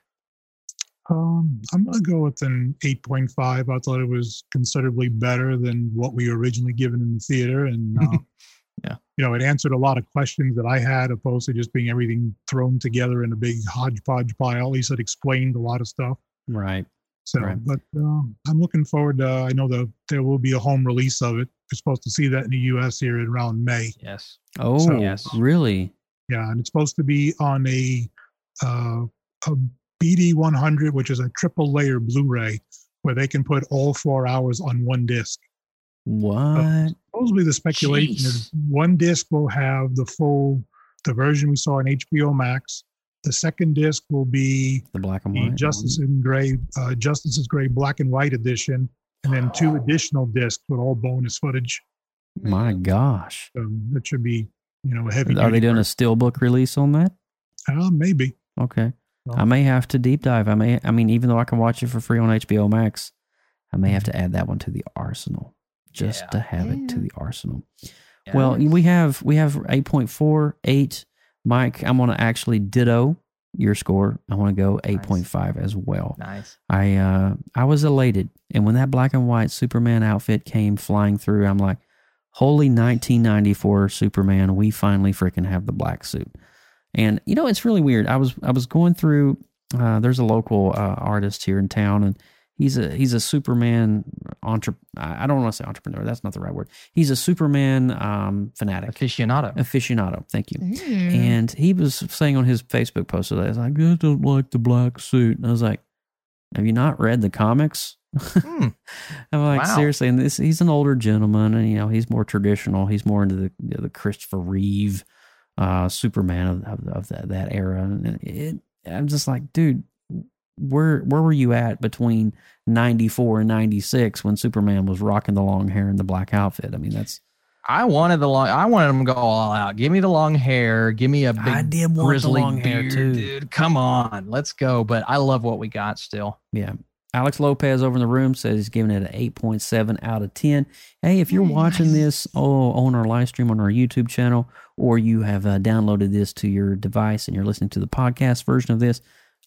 Um, I'm gonna go with an 8.5. I thought it was considerably better than what we were originally given in the theater, and uh, Yeah. you know, it answered a lot of questions that I had, opposed to just being everything thrown together in a big hodgepodge pile. At least it explained a lot of stuff. Right. So, Right. but uh, I'm looking forward. To, I know the there will be a home release of it. We're supposed to see that in the U.S. here in around May. Yes. Oh So- Yes. really? Yeah, and it's supposed to be on a uh, a BD 100, which is a triple layer Blu-ray, where they can put all four hours on one disc. What? Supposedly, the speculation is one disc will have the full, the version we saw on HBO Max. The second disc will be the black and white. Justice in Gray, uh, Justice's Gray black and white edition, and then two additional discs with all bonus footage. My gosh. Um, that should be, you know, a heavy. Are they duty doing a steelbook release on that? Uh, maybe. Okay. Well- I may have to deep dive. I may I mean even though I can watch it for free on HBO Max, I may have to add that one to the arsenal just Yeah. to have it to the arsenal. Well, we have we have 8.4, 8. Mike, I'm going to actually ditto your score. I want to go 8.5 as well. Nice. I uh I was elated. And when that black and white Superman outfit came flying through, I'm like, holy 1994 Superman, we finally freaking have the black suit. And you know, it's really weird. I was I was going through. Uh, there's a local uh, artist here in town, and he's a he's a Superman entre. I don't want to say entrepreneur. That's not the right word. He's a Superman um, fanatic, aficionado. Aficionado. Thank you. Mm. And he was saying on his Facebook post today, "I was like, I don't like the black suit." And I was like, "Have you not read the comics?" Hmm. I'm like, Wow. seriously, and this he's an older gentleman, and you know he's more traditional. He's more into the you know, the Christopher Reeve, uh, Superman of, of, of that, that era. And it, I'm just like, dude, where where were you at between '94 and '96 when Superman was rocking the long hair and the black outfit? I mean, that's I wanted the long. I wanted him to go all out. Give me the long hair. Give me a big I did want grizzly long hair, beard, too. dude. Come on, let's go. But I love what we got still. Yeah. Alex Lopez over in the room says he's giving it an 8.7 out of 10. Hey, if you're watching this oh, on our live stream on our YouTube channel, or you have uh, downloaded this to your device and you're listening to the podcast version of this,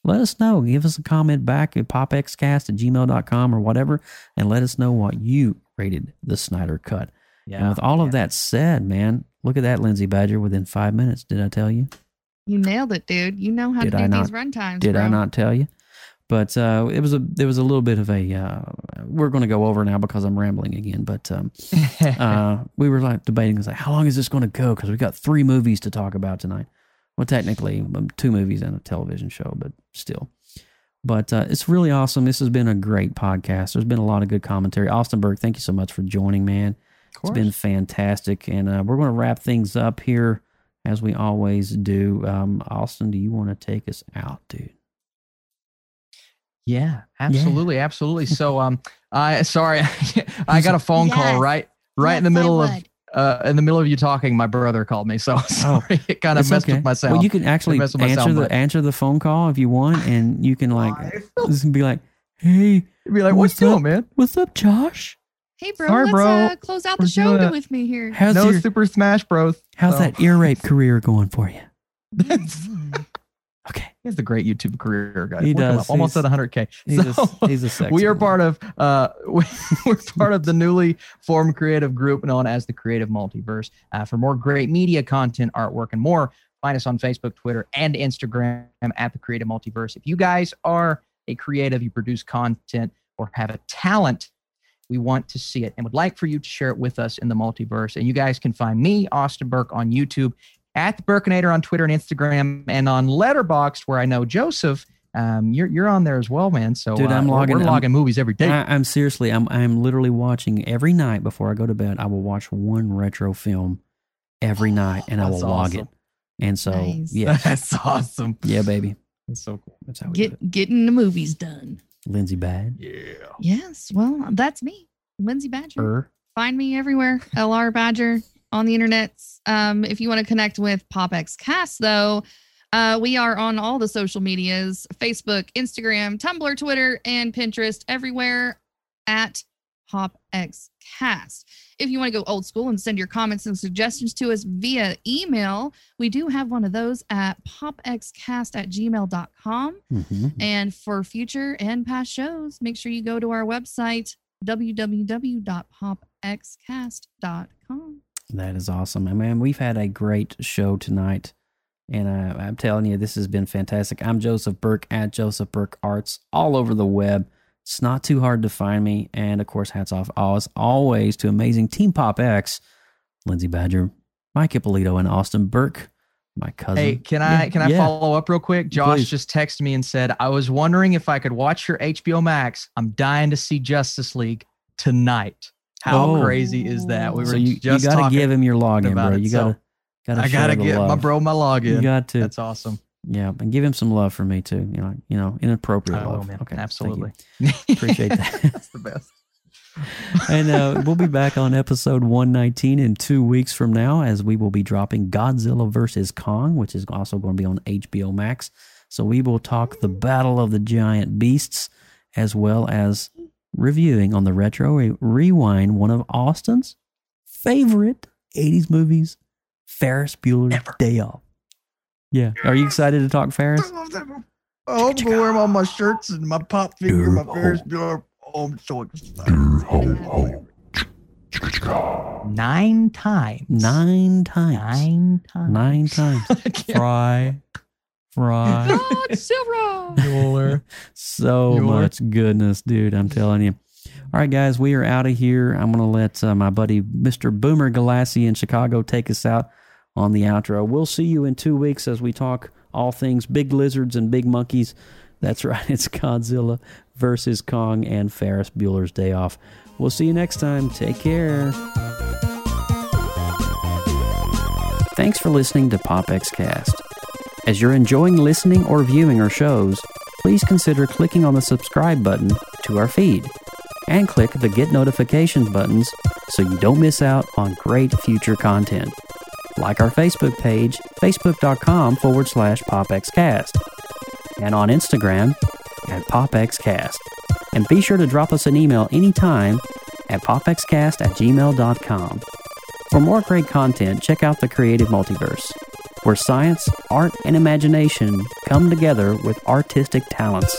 let us know. Give us a comment back at popxcast at gmail.com or whatever, and let us know what you rated the Snyder Cut. and with all of that said, man, look at that, Lindsay Badger, within five minutes. Did I tell you? You nailed it, dude. You know how Did to do I these not- runtimes. Did I not tell you? But uh, it was a there was a little bit of a uh, we're going to go over now because I'm rambling again. But um, uh, we were like debating, was like, how long is this going to go? Because we got three movies to talk about tonight. Well, technically, um, two movies and a television show, but still. But uh, it's really awesome. This has been a great podcast. There's been a lot of good commentary. Austin Burke, thank you so much for joining, man. It's been fantastic. And uh, we're going to wrap things up here as we always do. Um, Austin, do you want to take us out, dude? Yeah, absolutely, absolutely. So, um, I sorry, I got a phone call Yes. right, right in the middle of, would. Uh, in the middle of you talking. My brother called me, so sorry, it kind of messed okay. with my sound. Well, you can actually messed with my answer sound the bite. answer the phone call if you want, and you can like just be like, "Hey, be like, "What's up? doing, man? What's up, Josh? Hey, bro, Sorry, let's bro. Uh, close out the We're show doing it. with me here. How's no your Super Smash Bros. how's So- that ear rape career going for you?" Okay, He has a great YouTube career, guys. He Look does. almost He's- at 100k. he's So, a he's a sexy we are part of uh we, we're part of the newly formed creative group known as the creative multiverse uh, for more great media content artwork and more find us on facebook twitter and instagram at the creative multiverse if you guys are a creative you produce content or have a talent we want to see it and would like for you to share it with us in the multiverse and you guys can find me austin burke on youtube at the Burkinator on Twitter and Instagram, and on Letterboxd, where I know Joseph, um, you're you're on there as well, man. So Dude, uh, I'm we're- logging- We're, I'm- movies every day. I, I'm seriously, I'm I'm literally watching every night before I go to bed. I will watch one retro film every night, and I will That's log it. And so, Nice. yeah, That's awesome. yeah, baby, That's so cool. that's how we do it. Get getting the movies done. Lindsay Bad, Yeah. Yes. Well, that's me, Lindsay Badger. er, Find me everywhere, LR Badger on the internet. Um, if you want to connect with PopX Cast, though, uh, we are on all the social medias Facebook, Instagram, Tumblr, Twitter, and Pinterest, everywhere at PopX Cast. If you want to go old school and send your comments and suggestions to us via email, we do have one of those at popxcast at gmail.com. mhm. And for future and past shows, make sure you go to our website, www.popxcast.com. That is awesome. I mean, we've had a great show tonight. And uh, I'm telling you, this has been fantastic. I'm Joseph Burke at Joseph Burke Arts all over the web. It's not too hard to find me. And of course, hats off as always to amazing Team Pop X, Lindsay Badger, Mike Ippolito, and Austin Burke, my cousin. Hey, can I Yeah, can I yeah. follow up real quick? Josh Please. just texted me and said, "I was wondering if I could watch your HBO Max. I'm dying to see Justice League tonight. How Oh. crazy is that? We were so you, you got to talking give him your login, bro. it, You so got to. Gotta I gotta get my bro my login. You got to. That's awesome. Yeah, and give him some love for me too. You know, you know, inappropriate will, love. man. Okay. Absolutely. Appreciate that. That's the best. and uh, we'll be back on episode 119 in two weeks from now as we will be dropping Godzilla versus Kong, which is also going to be on HBO Max. So we will talk the Battle of the Giant Beasts as well as reviewing on the Retro Re- Rewind one of Austin's favorite 80s movies, Ferris Bueller's Day Off. Yeah. Are you excited to talk Ferris? Oh, I'm gonna wear all my shirts and my pop figure, my Ferris Bueller. Oh, I'm so excited. Nine times. Nine times. Nine times. Nine times. Fry. Fry. Godzilla. Bueller. so Your- much goodness, dude. I'm telling you. All right, guys, we are out of here. I'm going to let uh, my buddy Mr. Boomer Galassi in Chicago take us out on the outro. We'll see you in two weeks as we talk all things big lizards and big monkeys. That's right, it's Godzilla versus Kong and Ferris Bueller's Day Off. We'll see you next time. Take care. Thanks for listening to PopX Cast. As you're enjoying listening or viewing our shows, please consider clicking on the subscribe button to our feed and click the get notifications buttons so you don't miss out on great future content. Like our Facebook page, facebook.com forward slash popxcast, and on Instagram at popxcast. And be sure to drop us an email anytime at popxcast at gmail.com. For more great content, check out the Creative Multiverse, where science, art, and imagination come together with artistic talents.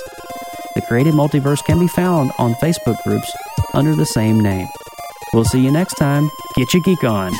The Creative Multiverse can be found on Facebook groups under the same name. We'll see you next time. Get your geek on.